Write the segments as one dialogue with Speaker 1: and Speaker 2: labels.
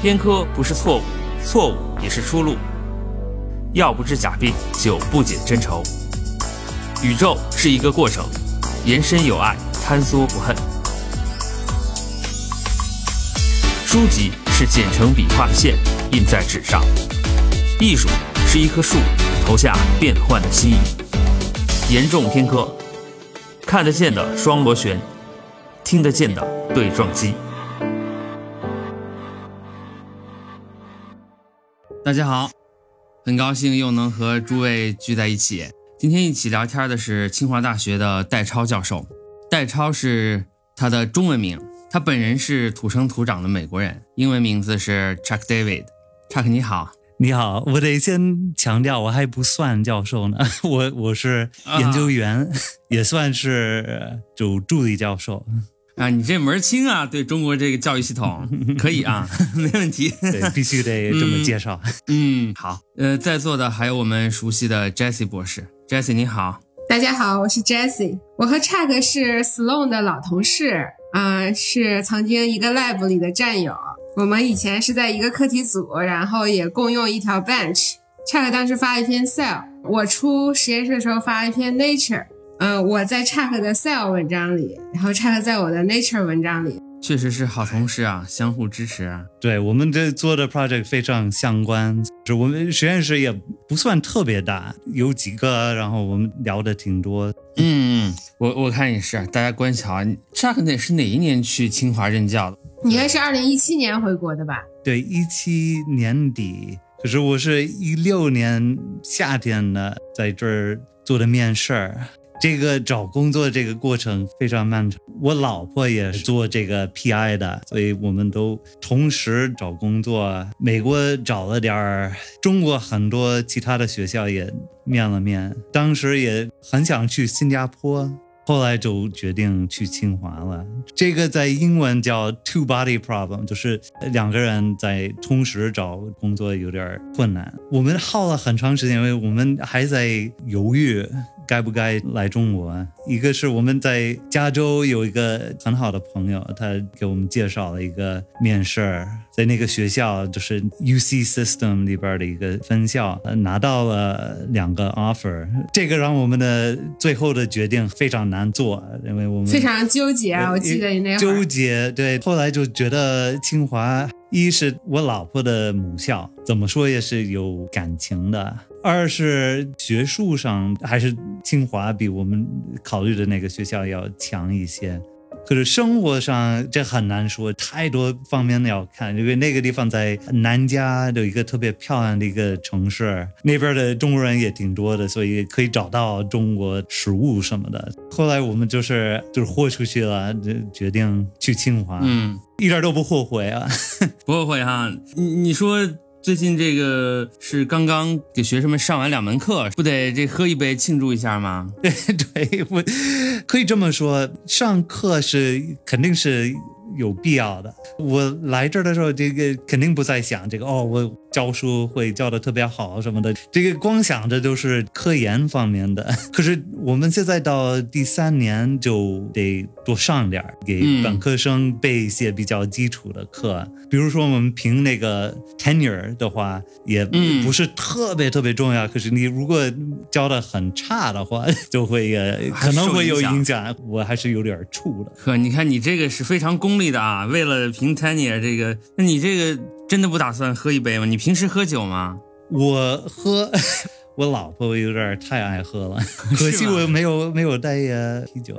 Speaker 1: 偏科不是错误，错误也是出路。药不治假病，酒不解真愁。宇宙是一个过程，延伸有爱，坍缩不恨。书籍是剪成笔画的线，印在纸上。艺术是一棵树，投下变幻的心意。严重偏科，看得见的双螺旋，听得见的对撞机。大家好，很高兴又能和诸位聚在一起。今天一起聊天的是清华大学的戴超教授。戴超是他的中文名，他本人是土生土长的美国人，英文名字是 Chuck David。Chuck 你好，
Speaker 2: 你好，我得先强调，我还不算教授呢，我我是研究员，也算是就助理教授。
Speaker 1: 啊，你这门清啊，对中国这个教育系统 可以啊，没问题。
Speaker 2: 对，必须得 这么介绍。
Speaker 1: 嗯，好。呃，在座的还有我们熟悉的 Jessie 博士，Jessie 你好。
Speaker 3: 大家好，我是 Jessie，我和 Chuck 是 Sloan 的老同事啊，是曾经一个 lab 里的战友。我们以前是在一个课题组，然后也共用一条 bench。Chuck 当时发了一篇 Cell，我出实验室的时候发了一篇 Nature。嗯，我在 Chuck 的 Cell 文章里，然后 Chuck 在我的 Nature 文章里，
Speaker 1: 确实是好同事啊，相互支持啊。
Speaker 2: 对我们这做的 project 非常相关，就我们实验室也不算特别大，有几个，然后我们聊的挺多。
Speaker 1: 嗯，我我看也是，大家关系好。Chuck 那是哪一年去清华任教的？
Speaker 3: 你应该是二零一七年回国的吧？
Speaker 2: 对，一七年底。可是我是一六年夏天呢，在这儿做的面试。这个找工作这个过程非常漫长，我老婆也是做这个 PI 的，所以我们都同时找工作。美国找了点儿，中国很多其他的学校也面了面，当时也很想去新加坡。后来就决定去清华了。这个在英文叫 two body problem，就是两个人在同时找工作有点困难。我们耗了很长时间，因为我们还在犹豫该不该来中国。一个是我们在加州有一个很好的朋友，他给我们介绍了一个面试，在那个学校就是 U C System 里边的一个分校，拿到了两个 offer。这个让我们的最后的决定非常难。做，因为我们
Speaker 3: 非常纠结啊！我记得你那会
Speaker 2: 纠结，对，后来就觉得清华一是我老婆的母校，怎么说也是有感情的；二是学术上还是清华比我们考虑的那个学校要强一些。可是生活上这很难说，太多方面要看。因为那个地方在南加有一个特别漂亮的一个城市，那边的中国人也挺多的，所以可以找到中国食物什么的。后来我们就是就是豁出去了，就决定去清华，
Speaker 1: 嗯，
Speaker 2: 一点都不后悔啊，
Speaker 1: 不后悔哈。你你说。最近这个是刚刚给学生们上完两门课，不得这喝一杯庆祝一下吗？
Speaker 2: 对对，我可以这么说，上课是肯定是。有必要的。我来这儿的时候，这个肯定不在想这个哦，我教书会教的特别好什么的。这个光想着就是科研方面的。可是我们现在到第三年就得多上点儿，给本科生备一些比较基础的课。比如说我们评那个 tenure 的话，也不是特别特别重要。可是你如果教的很差的话，就会呃可能会有影响。我还是有点怵的。
Speaker 1: 呵，你看你这个是非常功利。的啊，为了评 tenure 这个，那你这个真的不打算喝一杯吗？你平时喝酒吗？
Speaker 2: 我喝，我老婆有点太爱喝了，可惜我没有没有带啤酒。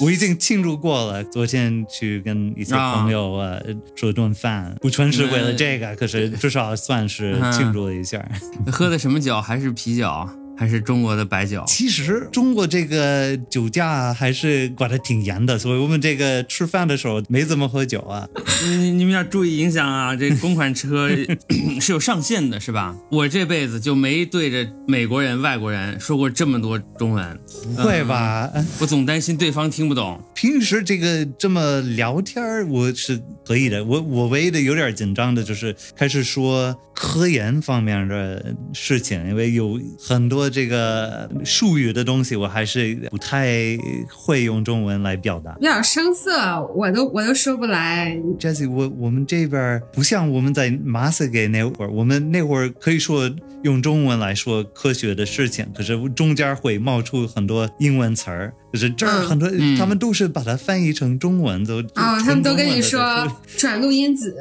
Speaker 2: 我已经庆祝过了，昨天去跟一些朋友啊吃顿饭，不全是为了这个，可是至少算是庆祝了一下。
Speaker 1: 喝的什么酒？还是啤酒？还是中国的白酒。
Speaker 2: 其实中国这个酒驾还是管得挺严的，所以我们这个吃饭的时候没怎么喝酒啊。
Speaker 1: 你你们要注意影响啊！这公款车 是有上限的，是吧？我这辈子就没对着美国人、外国人说过这么多中文。
Speaker 2: 不会吧？
Speaker 1: 我总担心对方听不懂。
Speaker 2: 平时这个这么聊天我是可以的。我我唯一的有点紧张的就是开始说科研方面的事情，因为有很多这个术语的东西，我还是不太会用中文来表达。
Speaker 3: 有点生涩，我都我都说不来。
Speaker 2: Jesse，我我们这边不像我们在马斯给那会儿，我们那会儿可以说用中文来说科学的事情，可是中间会冒出很多英文词儿。可是这儿
Speaker 3: 嗯
Speaker 2: 很多、
Speaker 1: 嗯
Speaker 2: 他们都是把它翻译成中文，都
Speaker 3: 哦，他们都跟你说转录因子、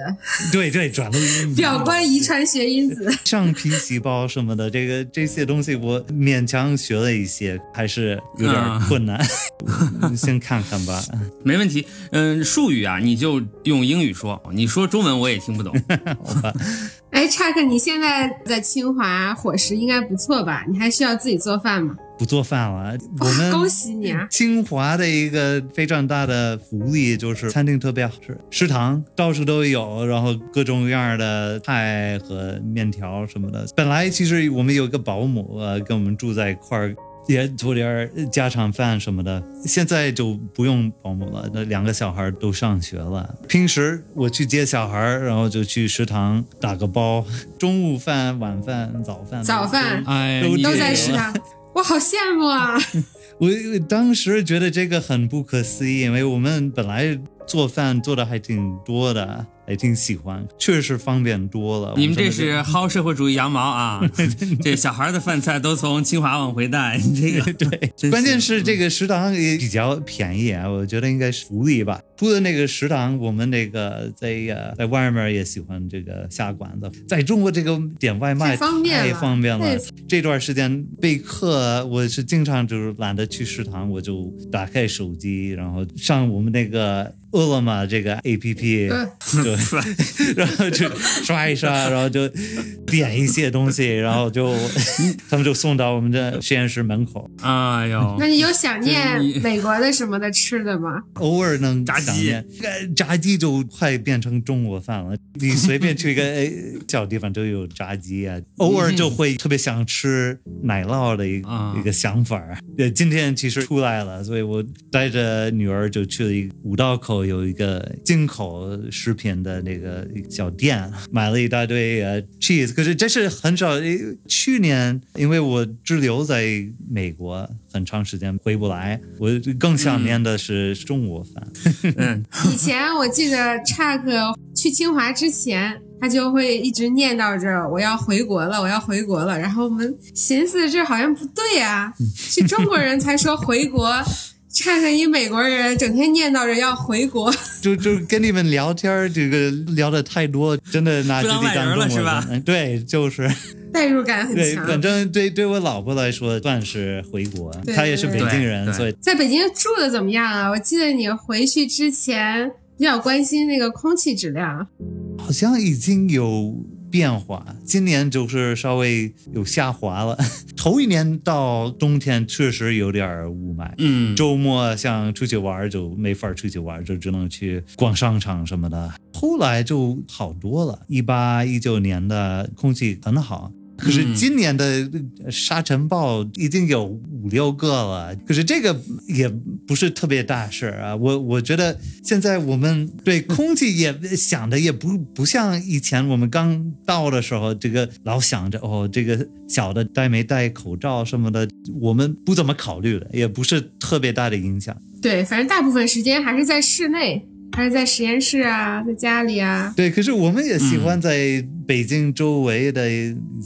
Speaker 2: 对对转录因子
Speaker 3: 表观遗传学因子。
Speaker 2: 上皮细胞什么的，这个这些东西我勉强学了一些，还是有点
Speaker 1: 啊
Speaker 2: 困难。先看看吧。
Speaker 1: 没问题。嗯，术语啊，你就用英语说，你说中文我也听不懂。
Speaker 3: 哎，查克，你现在在清华伙食应该不错吧？你还需要自己做饭吗？
Speaker 2: 不做饭了，我们
Speaker 3: 恭喜你啊！
Speaker 2: 清华的一个非常大的福利就是餐厅特别好吃，食堂到处都有，然后各种各样的菜和面条什么的。本来其实我们有一个保姆呃跟我们住在一块儿。也做点儿家常饭什么的，现在就不用保姆了。那两个小孩都上学了，平时我去接小孩，然后就去食堂打个包，中午饭、晚饭、早饭、
Speaker 3: 早饭。
Speaker 1: 哎，
Speaker 2: 都
Speaker 3: 都在食堂，我好羡慕啊！
Speaker 2: 我当时觉得这个很不可思议，因为我们本来做饭做的还挺多的，还挺喜欢，确实方便多了。
Speaker 1: 你们这是薅社会主义羊毛啊！这小孩的饭菜都从清华往回带，这个对，
Speaker 2: 关键是这个食堂也比较便宜啊，我觉得应该是福利吧。除了那个食堂，我们那个在呃在外面也喜欢这个下馆子，在中国这个点外卖
Speaker 3: 太方便了
Speaker 2: 太方便了。这段时间备课，我是经常就是懒得去食堂，我就打开手机，然后上我们那个饿了么这个 A P P，
Speaker 3: 呃
Speaker 2: 对，然后就刷一刷，然后就点一些东西，然后就他们就送到我们的实验室门口。
Speaker 1: 哎呦
Speaker 3: 那，你有想念美国的什么的吃的吗？
Speaker 2: 偶尔能
Speaker 1: 炸鸡
Speaker 2: 想念，呃炸鸡就快变成中国饭了。你随便去一个呃小地方都有炸鸡啊，偶尔就会特别想吃奶酪的一一个想法儿。呃，今天其实出来了，所以我带着女儿就去了一个五道口有一个进口食品的那个小店，买了一大堆呃 cheese。可是这是很少，呃去年因为我滞留在美国很长时间回不来，我更想念的是中国饭。
Speaker 1: 嗯，
Speaker 3: 以前我记得查克去清华之前，他就会一直念叨着我要回国了，我要回国了。然后我们寻思这好像不对啊，是中国人才说回国。查克一美国人，整天念叨着要回国，
Speaker 2: 就就跟你们聊天儿，这个聊的太多，真的拿自己
Speaker 1: 不当外人
Speaker 2: 当中国
Speaker 1: 了是吧？
Speaker 2: 对，就是。
Speaker 3: 代入感很
Speaker 2: 对，
Speaker 3: 强。
Speaker 2: 反正对对我老婆来说算是回国，她也是北京人，所以。
Speaker 3: 在北京住的怎么样啊？我记得你回去之前比较关心那个空气质量。
Speaker 2: 好像已经有变化。今年就是稍微有下滑了，头一年到冬天确实有点儿雾霾。
Speaker 1: 嗯，
Speaker 2: 周末想出去玩儿就没法儿出去玩儿，就只能去逛商场什么的。后来就好多了，一八一九年的空气很好。可是
Speaker 1: 嗯
Speaker 2: 今年的沙尘暴已经有五六个了，可是这个也不是特别大事儿啊。我我觉得现在我们对空气也想的也不不像以前我们刚到的时候，这个老想着哦，这个小的戴没戴口罩什么的，我们不怎么考虑了，也不是特别大的影响。
Speaker 3: 对，反正大部分时间还是在室内，还是在实验室啊，在家里啊。
Speaker 2: 对，可是我们也喜欢在北京周围的、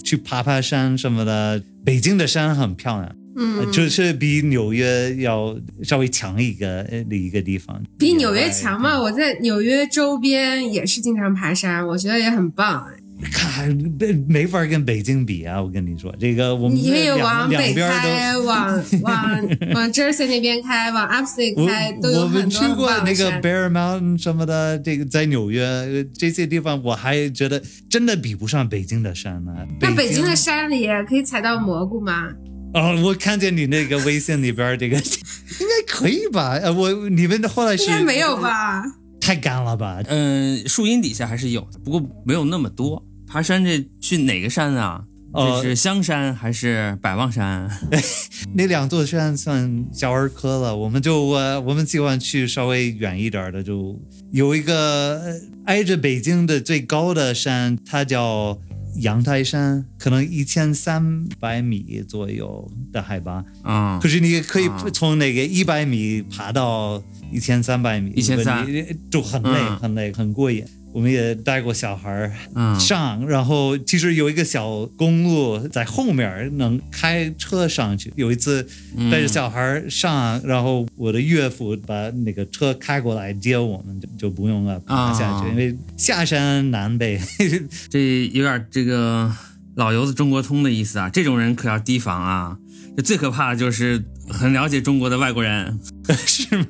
Speaker 2: 去爬爬山什么的。北京的山很漂亮，呃
Speaker 3: 嗯，
Speaker 2: 就是比纽约要稍微强一个呃的一个地方。
Speaker 3: 比纽约强嘛？我在纽约周边也是经常爬山，我觉得也很棒。
Speaker 2: 看没没法跟北京比啊！我跟你说，这个我们
Speaker 3: 你可以往北开，往往 往 Jersey 那边开，往 Upstate
Speaker 2: 我
Speaker 3: 开，都有
Speaker 2: 我们
Speaker 3: 很多很
Speaker 2: 去过那个。Bear Mountain 什么的，这个在纽约呃这些地方，我还觉得真的比不上北京的山呢、
Speaker 3: 那北京
Speaker 2: 京
Speaker 3: 的山里可以采到蘑菇吗？
Speaker 2: 哦，我看见你那个微信里边这个，应该可以吧？呃，我你们后来是
Speaker 3: 应该没有吧？
Speaker 2: 太干了吧？
Speaker 1: 嗯，树荫底下还是有的，不过没有那么多。爬山这去哪个山啊？
Speaker 2: 哦
Speaker 1: 这是香山还是百望山？
Speaker 2: 那两座山算小儿科了，我们就我，我们喜欢去稍微远一点的，就有一个呃挨着北京的最高的山，它叫阳台山，可能一千三百米左右的海拔。
Speaker 1: 啊
Speaker 2: 可是你可以
Speaker 1: 啊
Speaker 2: 从那个一百米爬到一千三百米
Speaker 1: ，1300
Speaker 2: 你就很累，
Speaker 1: 嗯
Speaker 2: 很累，很过瘾。我们也带过小孩儿
Speaker 1: 嗯
Speaker 2: 上，然后其实有一个小公路在后面，能开车上去。有一次
Speaker 1: 嗯
Speaker 2: 带着小孩儿上，然后我的岳父把那个车开过来接我们，就就不用了爬下去，
Speaker 1: 啊
Speaker 2: 因为下山难呗。
Speaker 1: 这有点这个老油子中国通的意思啊，这种人可要提防啊。这最可怕的就是很了解中国的外国人，
Speaker 2: 是吗？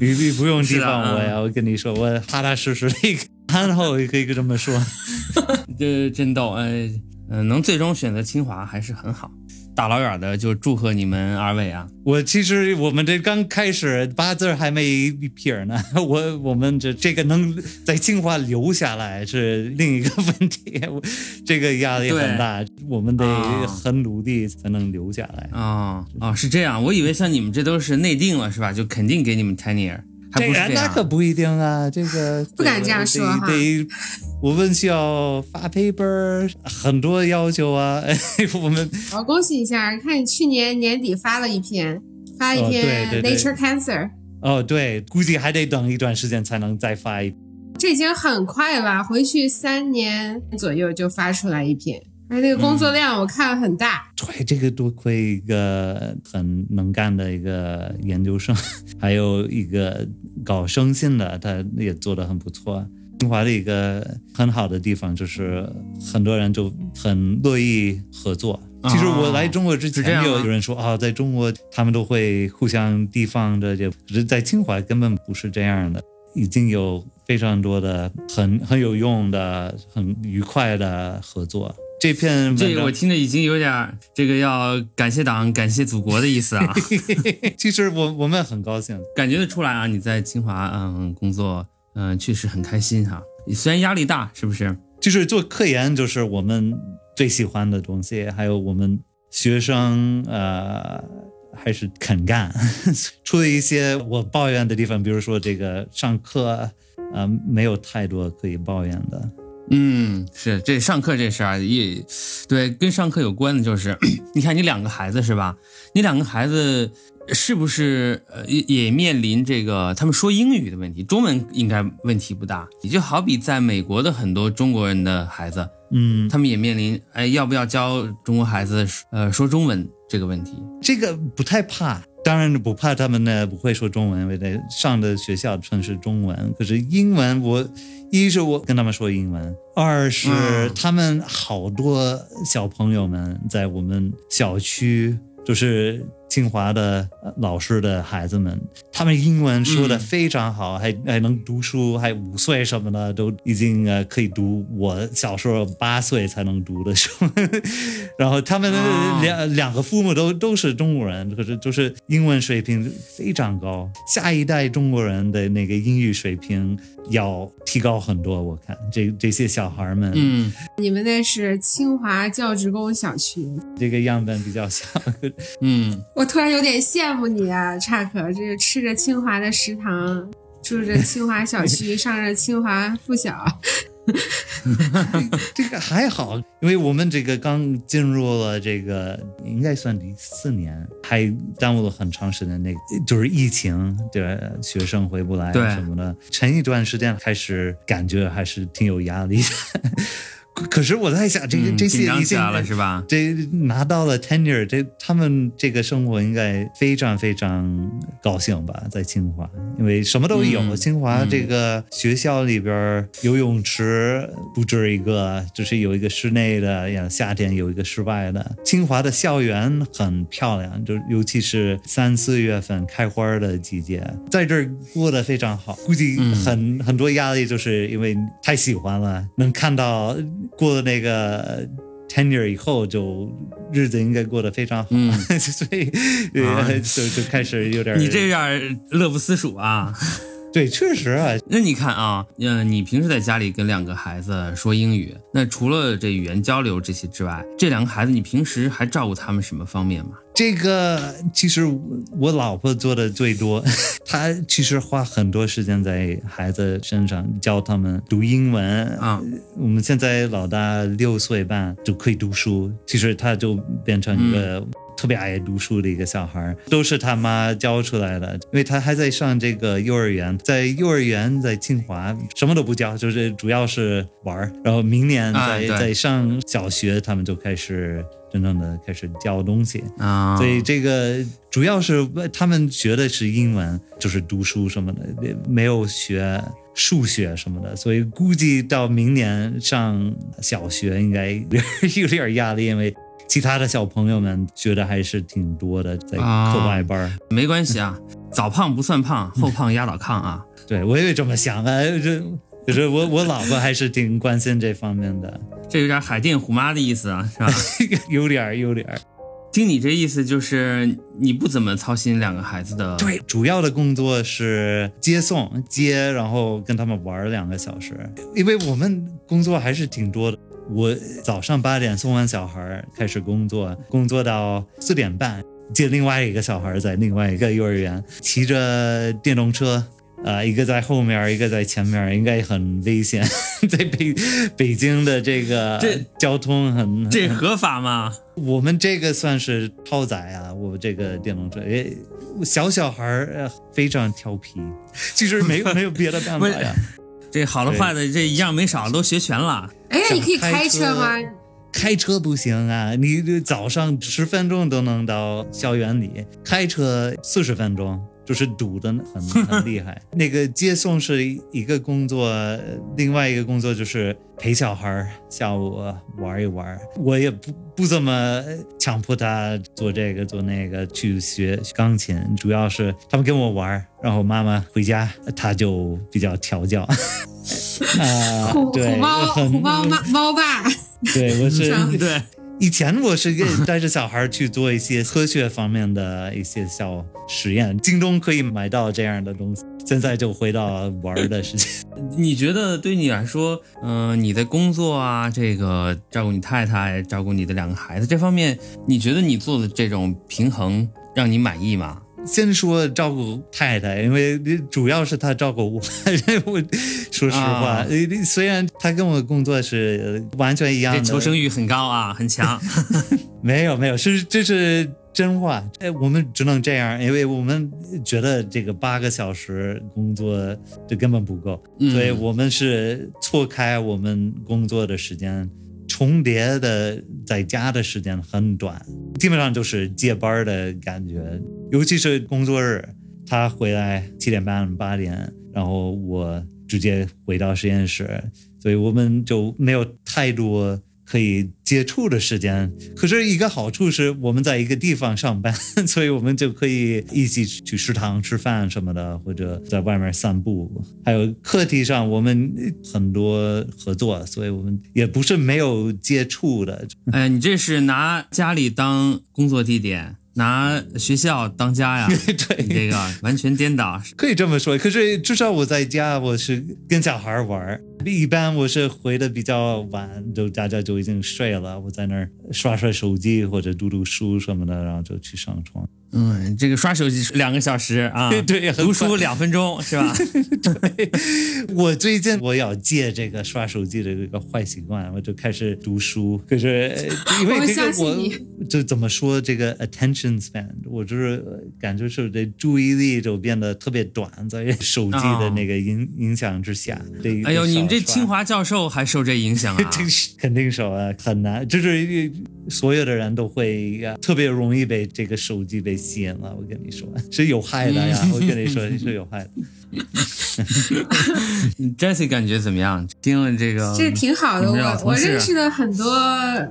Speaker 2: 你你你不用提
Speaker 1: 是啊
Speaker 2: 防我呀，我跟你说，我踏踏实实的一个憨厚，可以这么说。
Speaker 1: 这 真逗。哎，嗯、能最终选择清华还是很好。大老远的就祝贺你们二位啊！
Speaker 2: 我其实我们这刚开始八字还没一撇儿呢，我我们这这个能在清华留下来是另一个问题，我 这个压力很大，我们得
Speaker 1: 啊
Speaker 2: 很努力才能留下来。
Speaker 1: 哦哦，是这样，我以为像你们这都是内定了是吧？就肯定给你们 tenure，还不是这样。
Speaker 2: 那可不一定啊，这个
Speaker 3: 不敢这样说
Speaker 2: 得
Speaker 3: 哈
Speaker 2: 得，我们需要发 paper，很多要求啊。我们
Speaker 3: 好，恭喜一下！看你去年年底发了一篇，发了一篇 Nature Cancer，
Speaker 2: 哦，对，估计还得等一段时间才能再发一。
Speaker 3: 这已经很快了，回去三年左右就发出来一篇，而那个工作量我看很大。
Speaker 2: 对，这个多亏一个很能干的一个研究生，还有一个搞生信的，他也做得很不错。清华的一个很好的地方就是很多人就很乐意合作。其实我来中国之前，
Speaker 1: 是这样吗
Speaker 2: 有有人说啊、在中国他们都会互相提防着，这可是在清华根本不是这样的，已经有非常多的很很有用的、很愉快的合作。这篇文
Speaker 1: 这个我听着已经有点儿这个要感谢党、感谢祖国的意思啊，
Speaker 2: 其实我我们很高兴，
Speaker 1: 感觉得出来啊，你在清华嗯工作嗯确实很开心哈、虽然压力大，是不是？
Speaker 2: 就是做科研就是我们最喜欢的东西，还有我们学生呃还是肯干，除了一些我抱怨的地方，比如说这个上课呃没有太多可以抱怨的。
Speaker 1: 嗯，是这上课这事儿啊也对，跟上课有关的就是，你看你两个孩子是吧？你两个孩子是不是呃也也面临这个他们说英语的问题？中文应该问题不大，也就好比在美国的很多中国人的孩子，
Speaker 2: 嗯，
Speaker 1: 他们也面临哎要不要教中国孩子呃说中文这个问题。
Speaker 2: 这个不太怕，当然不怕他们呢不会说中文，因为在上的学校全是中文。可是英文我，一是我跟他们说英文，二是
Speaker 1: 嗯
Speaker 2: 他们好多小朋友们在我们小区，就是清华的呃老师的孩子们，他们英文说的
Speaker 1: 嗯
Speaker 2: 非常好，还还能读书，还五岁什么的都已经呃可以读我小时候八岁才能读的书，然后他们两、两个父母都都是中国人，可是就是英文水平非常高，下一代中国人的那个英语水平要提高很多。我看这这些小孩们，
Speaker 1: 嗯，
Speaker 3: 你们那是清华教职工小区，
Speaker 2: 这个样本比较小，
Speaker 1: 嗯，
Speaker 3: 我突然有点羡慕你啊，查克，这吃着清华的食堂，住着清华小区，上着清华附小，
Speaker 2: 这个还好，因为我们这个刚进入了这个应该算第四年，还耽误了很长时间。那个就是疫情，对学生回不来什么的，前一段时间开始感觉还是挺有压力的。可可是我在想，这个、
Speaker 1: 嗯
Speaker 2: 这些已经
Speaker 1: 紧张起来了是吧？
Speaker 2: 这拿到了 tenure，这他们这个生活应该非常非常高兴吧，在清华，因为什么都有。
Speaker 1: 嗯
Speaker 2: 清华
Speaker 1: 嗯
Speaker 2: 这个学校里边游泳池不止一个，就是有一个室内的，呀，夏天有一个室外的。清华的校园很漂亮，就尤其是三四月份开花的季节，在这儿过得非常好。估计
Speaker 1: 嗯
Speaker 2: 很、很多压力，就是因为太喜欢了，能看到过了那个 tenure 以后，就日子应该过得非常好，
Speaker 1: 嗯。
Speaker 2: 所以就就开始有点儿
Speaker 1: 你这有点乐不思蜀啊。
Speaker 2: 对对，确实啊，
Speaker 1: 那你看啊，嗯、你平时在家里跟两个孩子说英语，那除了这语言交流这些之外，这两个孩子你平时还照顾他们什么方面吗？
Speaker 2: 这个其实我老婆做的最多，她其实花很多时间在孩子身上，教他们读英文
Speaker 1: 啊。
Speaker 2: 我们现在老大六岁半就可以读书，其实他就变成一个。特别爱读书的一个小孩，都是他妈教出来的。因为他还在上这个幼儿园，在幼儿园在清华什么都不教，就是主要是玩儿。然后明年在、
Speaker 1: 啊
Speaker 2: 在上小学，他们就开始真正的开始教东西。
Speaker 1: 啊，
Speaker 2: 所以这个主要是他们学的是英文，就是读书什么的，没有学数学什么的，所以估计到明年上小学应该有点压力，因为其他的小朋友们学的还是挺多的，在课外班儿。
Speaker 1: 没关系啊，早胖不算胖，后胖压倒炕啊。
Speaker 2: 对我也这么想啊，这就是我我老婆还是挺关心这方面的，
Speaker 1: 这有点海淀虎妈的意思啊，是吧？
Speaker 2: 有点儿有点儿。
Speaker 1: 听你这意思，就是你不怎么操心两个孩子的。
Speaker 2: 对，主要的工作是接送、接，然后跟他们玩儿两个小时。因为我们工作还是挺多的。我早上八点送完小孩儿开始工作，工作到四点半，接另外一个小孩儿在另外一个幼儿园，骑着电动车。啊、一个在后面，一个在前面，应该很危险。在北北京的这个
Speaker 1: 这
Speaker 2: 交通很
Speaker 1: 这合法吗？
Speaker 2: 我们这个算是超载啊，我这个电动车，诶，小小孩非常调皮，其实没有 没有别的办法呀。
Speaker 1: 这好的坏的这一样没少，都学全了。
Speaker 3: 哎，那你可以开车吗？
Speaker 2: 开车不行啊，你早上十分钟都能到校园里，开车四十分钟。就是堵的很 很厉害。那个接送是一个工作，另外一个工作就是陪小孩儿下午玩一玩。我也不不怎么强迫他做这个做那个去学钢琴，主要是他们跟我玩，然后妈妈回家他就比较调教。啊，
Speaker 3: 虎
Speaker 2: 对，
Speaker 3: 虎猫猫猫猫爸，
Speaker 2: 对，我是
Speaker 1: 对，
Speaker 2: 以前我是带着小孩去做一些科学方面的一些小实验，京东可以买到这样的东西。现在就回到玩的事情。
Speaker 1: 你觉得对你来说，嗯、你的工作啊，这个照顾你太太，照顾你的两个孩子这方面，你觉得你做的这种平衡让你满意吗？
Speaker 2: 先说照顾太太，因为主要是她照顾我。我说实话，虽然她跟我工作是呃完全一样
Speaker 1: 这
Speaker 2: 的，
Speaker 1: 求生欲很高啊，很强。
Speaker 2: 没有没有，是这是真话。哎，我们只能这样，因为我们觉得这个八个小时工作这根本不够，
Speaker 1: 嗯
Speaker 2: 所以我们是错开我们工作的时间，重叠的在家的时间很短，基本上就是接班的感觉，尤其是工作日，他回来七点半八点，然后我直接回到实验室，所以我们就没有太多可以接触的时间。可是一个好处是我们在一个地方上班，所以我们就可以一起去食堂吃饭什么的，或者在外面散步。还有课题上我们很多合作，所以我们也不是没有接触的。
Speaker 1: 哎，你这是拿家里当工作地点，拿学校当家呀？
Speaker 2: 对
Speaker 1: 你这个完全颠倒。
Speaker 2: 可以这么说，可是至少我在家，我是跟小孩玩儿。一般我是回的比较晚，就大家就已经睡了，我在那儿刷刷手机或者读读书什么的，然后就去上床。
Speaker 1: 嗯，这个刷手机两个小时啊，
Speaker 2: 对很
Speaker 1: 读书两分钟是吧 对？
Speaker 2: 我最近我要戒这个刷手机的这个坏习惯，我就开始读书。可是呃 因为
Speaker 3: 我
Speaker 2: 这个我就怎么说这个 attention span，我就是呃感觉是这注意力就变得特别短，在手机的那个影、影响之下。得
Speaker 1: 哎呦，
Speaker 2: 得
Speaker 1: 你们这清华教授还受这影响啊？
Speaker 2: 肯定受啊，很难，就是所有的人都会、啊、特别容易被这个手机被吸引了。我跟你说，是有害的呀，我跟你说是有害的。
Speaker 1: Jessie 感觉怎么样？听了这个，
Speaker 3: 这挺好的。我我认识的很多，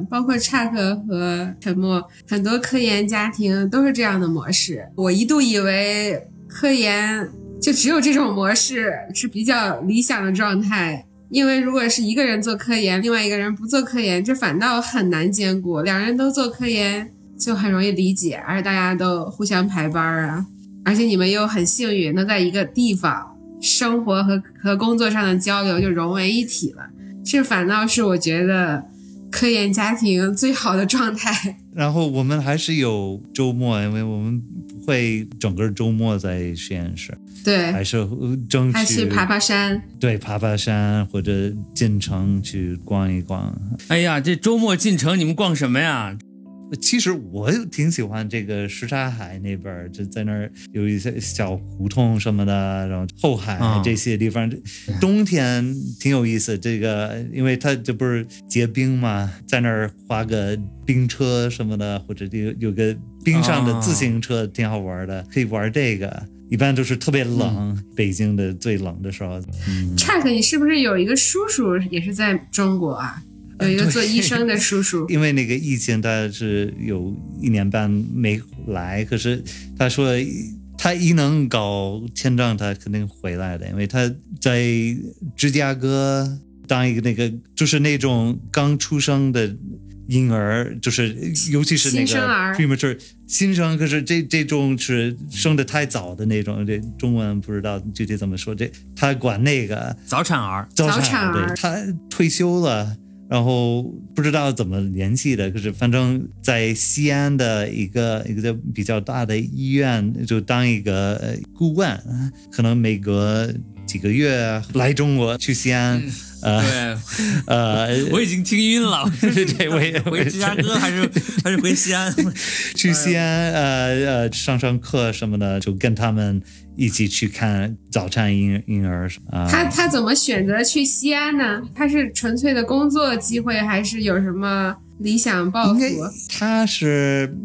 Speaker 3: 包括 Chuck 和陈默，很多科研家庭都是这样的模式。我一度以为科研就只有这种模式是比较理想的状态，因为如果是一个人做科研，另外一个人不做科研，这反倒很难兼顾。两人都做科研就很容易理解，而且大家都互相排班啊，而且你们又很幸运能在一个地方。生活和和工作上的交流就融为一体了。这反倒是我觉得科研家庭最好的状态。
Speaker 2: 然后我们还是有周末，因为我们不会整个周末在实验室，
Speaker 3: 对，
Speaker 2: 还是争取
Speaker 3: 爬爬山。
Speaker 2: 对，爬爬山或者进城去逛一逛。
Speaker 1: 哎呀，这周末进城你们逛什么呀？
Speaker 2: 其实我挺喜欢这个什刹海那边儿，就在那儿有一些小胡同什么的，然后后海
Speaker 1: 啊
Speaker 2: 这些地方，冬天挺有意思。这个因为它这不是结冰嘛，在那儿滑个冰车什么的，或者有有个冰上的自行车，挺好玩的，可以玩这个。一般都是特别冷，北京的最冷的时候。嗯
Speaker 3: ，Chuck，你是不是有一个叔叔也是在中国啊？有一个做医生的叔叔。
Speaker 2: 因为那个疫情，他是有一年半没来，可是他说他一能搞签证，他肯定回来的，因为他在芝加哥当一个那个就是那种刚出生的婴儿，就是尤其是那个
Speaker 3: 新生儿
Speaker 2: premature 新生，可是这这种是生的太早的那种，这中文不知道具体怎么说，这他管那个。
Speaker 1: 早产儿。
Speaker 2: 早
Speaker 3: 早产儿
Speaker 2: 对他退休了，然后不知道怎么联系的，可是反正在西安的一个一个比较大的医院就当一个呃顾问，可能每隔几个月来中国去西安，呃
Speaker 1: 对，
Speaker 2: 呃，
Speaker 1: 我已经听晕了。
Speaker 2: 对，我也
Speaker 1: 回芝加哥还是还是回西安？
Speaker 2: 去西安呃呃上上课什么的，就跟他们一起去看早产婴婴儿啊。
Speaker 3: 他他怎么选择去西安呢？他是纯粹的工作机会，还是有什么理想抱负？
Speaker 2: 他是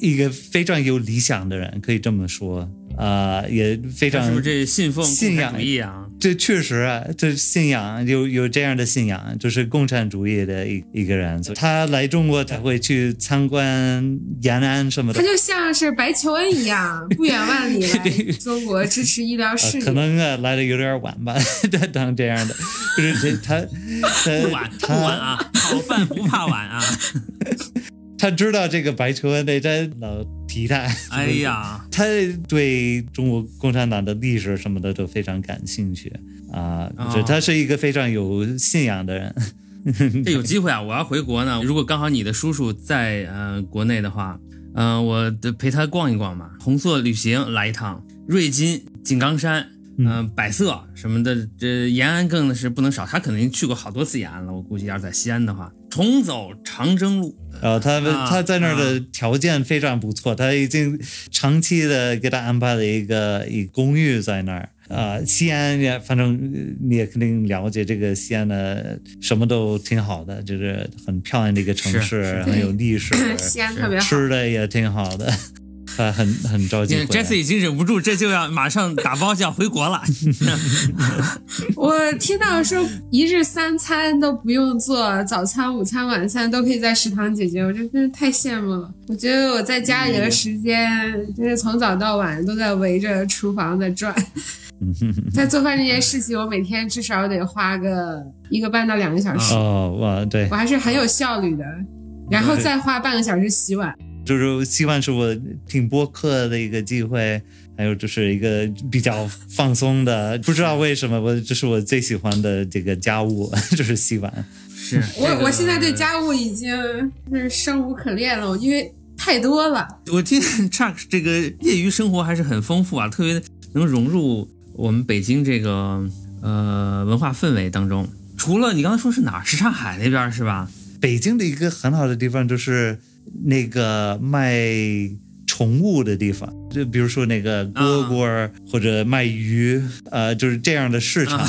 Speaker 2: 一个非常有理想的人，可以这么说。啊、也非常
Speaker 1: 是不是这信奉
Speaker 2: 信仰
Speaker 1: 主义啊？
Speaker 2: 这确实啊，这信仰有有这样的信仰，就是共产主义的一一个人。他来中国，他会去参观延安什么的
Speaker 3: 他。就像是白求恩一样，不远万里来中国支持医疗事
Speaker 2: 呃，
Speaker 3: 业。
Speaker 2: 可能啊来的有点晚吧，他当这样的，就是这他他
Speaker 1: 不晚，不晚啊！好饭不怕晚啊！
Speaker 2: 他知道这个白求恩得在老提他。
Speaker 1: 哎呀，
Speaker 2: 他对中国共产党的历史什么的都非常感兴趣啊，
Speaker 1: 哦
Speaker 2: 就是他是一个非常有信仰的人。
Speaker 1: 这 有机会啊！我要回国呢。如果刚好你的叔叔在呃国内的话，嗯、我得陪他逛一逛嘛。红色旅行来一趟，瑞金、井冈山，嗯、百色什么的，这延安更是不能少。他肯定去过好多次延安了，我估计要是在西安的话，重走长征路。
Speaker 2: 呃他们、
Speaker 1: 啊
Speaker 2: 他在那儿的条件非常不错，他已经长期的给他安排了一个一公寓在那儿。啊、西安也反正呃你也肯定了解这个西安的什么都挺好的，就是很漂亮的一个城市，很有历史，
Speaker 3: 西安特别好。
Speaker 2: 吃的也挺好的，他很很着急回来。
Speaker 1: Jesse 已经忍不住，这就要马上打包就要回国了。
Speaker 3: 我听到说一日三餐都不用做，早餐、午餐、晚餐都可以在食堂解决，我这真是太羡慕了。我觉得我在家里的时间真是从早到晚都在围着厨房在转。在做饭这件事情，我每天至少得花个一个半到两个小时，
Speaker 2: 哦，哇，对
Speaker 3: 我，还是很有效率的。然后再花半个小时洗碗。
Speaker 2: 就是希望是我听播客的一个机会，还有就是一个比较放松的，不知道为什么我这是我最喜欢的这个家务，就是洗碗。
Speaker 1: 是
Speaker 3: 我、
Speaker 1: 这个
Speaker 3: 我现在对家务已经是生无可恋了，因为太多了。
Speaker 1: 我听 Chuck 这个业余生活还是很丰富啊，特别能融入我们北京这个呃文化氛围当中。除了你刚才说是哪儿？什刹海那边是吧？
Speaker 2: 北京的一个很好的地方就是那个卖宠物的地方，就比如说那个蝈蝈或者卖鱼，呃，就是这样的市场、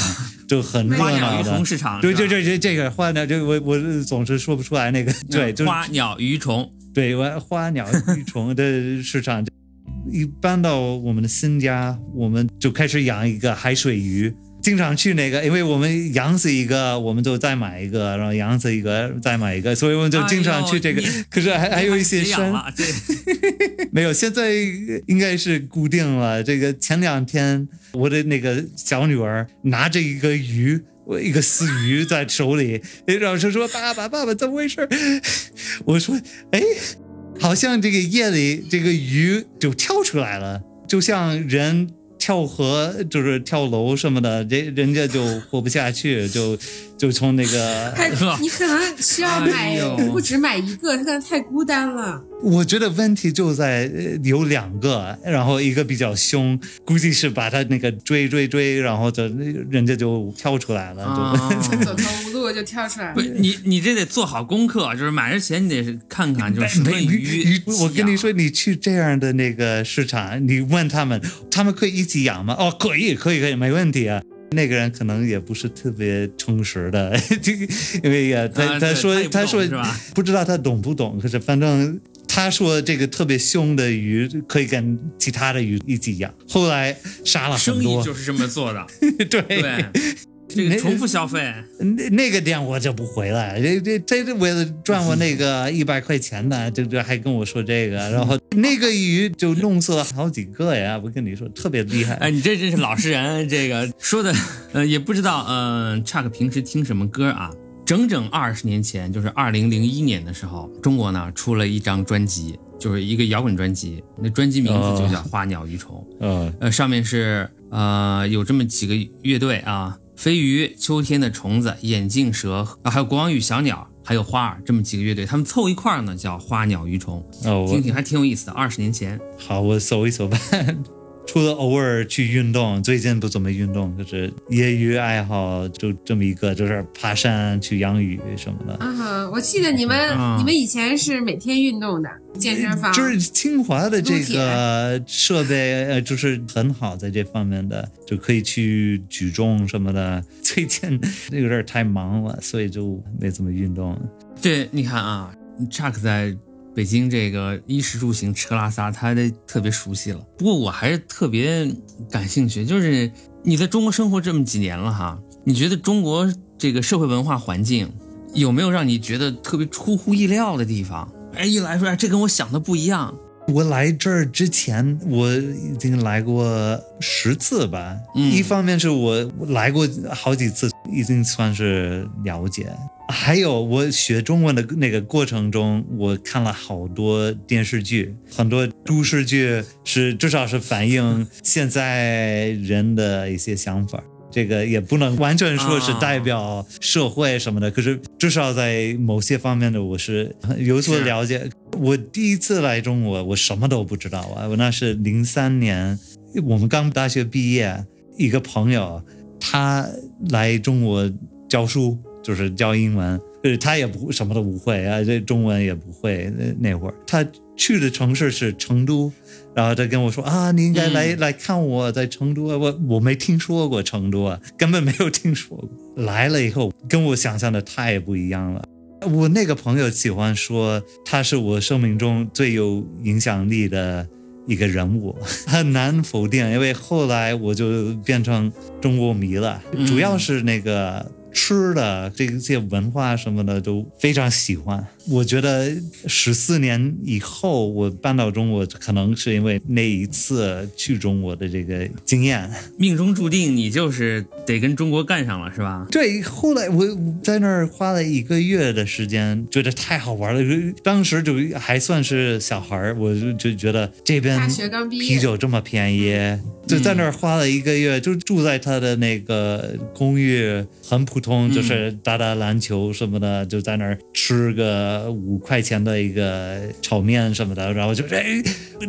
Speaker 2: 就很热闹的。
Speaker 1: 虫市场，
Speaker 2: 对
Speaker 1: 是吧
Speaker 2: 对对对，这个花鸟，这个我我总是说不出来那个，对，就是
Speaker 1: 花鸟鱼虫，
Speaker 2: 对，我花鸟鱼虫的市场，一搬到我们的新家，我们就开始养一个海水鱼。经常去那个，因为我们养死一个，我们就再买一个，然后养死一个再买一个，所以我们就经常去这个。
Speaker 1: 哎
Speaker 2: 可是还还有一些山
Speaker 1: 别养了，这
Speaker 2: 没有，现在应该是固定了。这个前两天，我的那个小女儿拿着一个鱼，我一个死鱼在手里，然后就说：“爸爸，爸爸，怎么回事？” 我说：“哎，好像这个夜里这个鱼就跳出来了，就像人。”跳河就是跳楼什么的，人人家就活不下去，就就从那个。
Speaker 3: 太，你可能需要
Speaker 1: 哎
Speaker 3: 买
Speaker 1: 呦
Speaker 3: 不止买一个，他可能太孤单了。
Speaker 2: 我觉得问题就在呃有两个，然后一个比较凶，估计是把他那个追追追，然后就人家就跳出来了，就、
Speaker 1: 啊
Speaker 3: 走投无路就跳出来了。
Speaker 1: 不，你你这得做好功课，就是买之前你得看看，就是什么
Speaker 2: 没
Speaker 1: 鱼
Speaker 2: 你。我跟你说，你去这样的那个市场，你问他们，他们可以一起养吗？哦，可以，可以，可以，没问题啊。那个人可能也不是特别诚实的，这个因为呀，他、
Speaker 1: 啊对
Speaker 2: 说
Speaker 1: 他
Speaker 2: 说
Speaker 1: 是吧
Speaker 2: 不知道他懂不懂，可是反正他说这个特别凶的鱼可以跟其他的鱼一起养，后来杀了很多
Speaker 1: 生意
Speaker 2: 多，
Speaker 1: 就是这么做的，
Speaker 2: 对
Speaker 1: 对，这个重复消费，
Speaker 2: 那那个店我就不回了，这这这是为了赚我那个一百块钱的，这这还跟我说这个，然后 那个鱼就弄死了好几个呀！我跟你说，特别厉害。
Speaker 1: 哎，你这真是老实人，这个说的，呃，也不知道，嗯、c k 平时听什么歌啊？整整二十年前，就是二零零一年的时候，中国呢出了一张专辑，就是一个摇滚专辑，那专辑名字就叫《花鸟鱼虫》。
Speaker 2: 嗯
Speaker 1: 呃，上面是呃有这么几个乐队啊，飞鱼、秋天的虫子、眼镜蛇，啊、还有国王与小鸟，还有花儿这么几个乐队，他们凑一块儿呢叫花鸟鱼虫，
Speaker 2: 哦，
Speaker 1: 听听还挺有意思的。二十年前，
Speaker 2: 好，我搜一搜吧。除了偶尔去运动，最近不怎么运动，就是业余爱好就这么一个，就是爬山、去养鱼什么的。
Speaker 3: 啊，我记得你们、
Speaker 1: 啊
Speaker 3: 你们以前是每天运动的，健身房。
Speaker 2: 就是清华的这个设备，呃，就是很好，在这方面的就可以去举重什么的。最近有点太忙了，所以就没怎么运动。
Speaker 1: 对你看啊，Chuck 在北京这个衣食住行吃喝拉撒，他得特别熟悉了。不过我还是特别感兴趣，就是你在中国生活这么几年了哈，你觉得中国这个社会文化环境有没有让你觉得特别出乎意料的地方？哎，一来说，哎，这跟我想的不一样。
Speaker 2: 我来这儿之前，我已经来过十次吧。
Speaker 1: 嗯
Speaker 2: 一方面是我来过好几次，已经算是了解。还有我学中文的那个过程中，我看了好多电视剧，很多都市剧是至少是反映现在人的一些想法。这个也不能完全说是代表社会什么的，可是至少在某些方面的我是有所了解。我第一次来中国，我什么都不知道啊！我那是零三年，我们刚大学毕业，一个朋友他来中国教书，就是教英文，呃，他也不什么都不会啊，这中文也不会。那那会儿他去的城市是成都，然后他跟我说啊，你应该来、来看我在成都啊，我我没听说过成都啊，根本没有听说过。来了以后，跟我想象的太不一样了。我那个朋友喜欢说他是我生命中最有影响力的一个人物，很难否定，因为后来我就变成中国迷了，
Speaker 1: 嗯
Speaker 2: 主要是那个吃的这这些文化什么的都非常喜欢。我觉得十四年以后我搬到中国，可能是因为那一次去中国的这个经验。
Speaker 1: 命中注定你就是得跟中国干上了，是吧？
Speaker 2: 对，后来我在那儿花了一个月的时间，觉得太好玩了。当时就还算是小孩儿，我就就觉得这边
Speaker 3: 大学刚毕业
Speaker 2: 啤酒这么便宜，就在那儿花了一个月，就住在他的那个公寓，很普通，就是打打篮球什么的，就在那儿吃个五块钱的一个炒面什么的，然后就哎，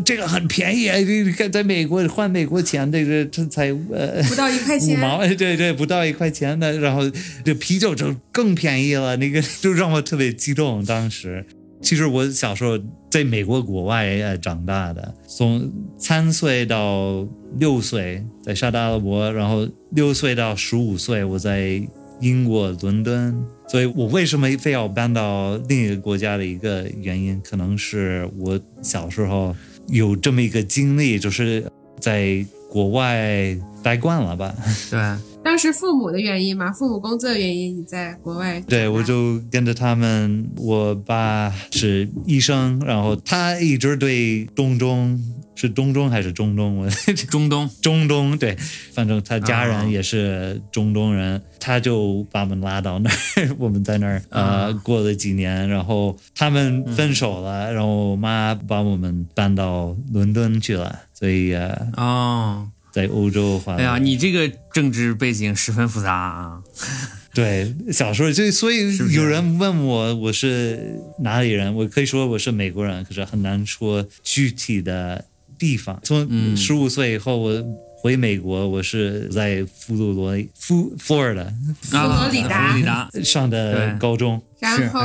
Speaker 2: 这个很便宜，哎，你看在美国换美国钱，这个这才呃。
Speaker 3: 不到一块钱
Speaker 2: 五
Speaker 3: 钱，
Speaker 2: 毛，哎，对对，不到一块钱的，然后这啤酒就更便宜了，那个就让我特别激动。当时，其实我小时候在美国国外呃长大的，从三岁到六岁在沙特阿拉伯，然后六岁到十五岁我在英国伦敦。所以我为什么非要搬到另一个国家的一个原因，可能是我小时候有这么一个经历，就是在国外待惯了吧。
Speaker 1: 对，
Speaker 3: 当时父母的原因嘛，父母工作的原因，你在国外。
Speaker 2: 对，我就跟着他们。我爸是医生，然后他一直对东中是东中还是中东？我
Speaker 1: 中东，
Speaker 2: 中东对，反正他家
Speaker 1: 哦
Speaker 2: 人也是中东人，他就把我们拉到那儿，我们在那儿呃
Speaker 1: 啊。
Speaker 2: 过了几年，然后他们分手了，然后我妈把我们搬到伦敦去了，所以啊
Speaker 1: 哦，
Speaker 2: 在欧洲话。
Speaker 1: 哎呀，你这个政治背景十分复杂啊。
Speaker 2: 对，小时候就所以有人问我我是哪里人，我可以说我是美国人，可是很难说具体的地方。从
Speaker 1: 嗯
Speaker 2: 十五岁以后，我回美国，我是在佛罗罗佛佛罗里
Speaker 3: 佛罗里达
Speaker 1: 啊佛罗里达，
Speaker 2: 上的高中。
Speaker 3: 然后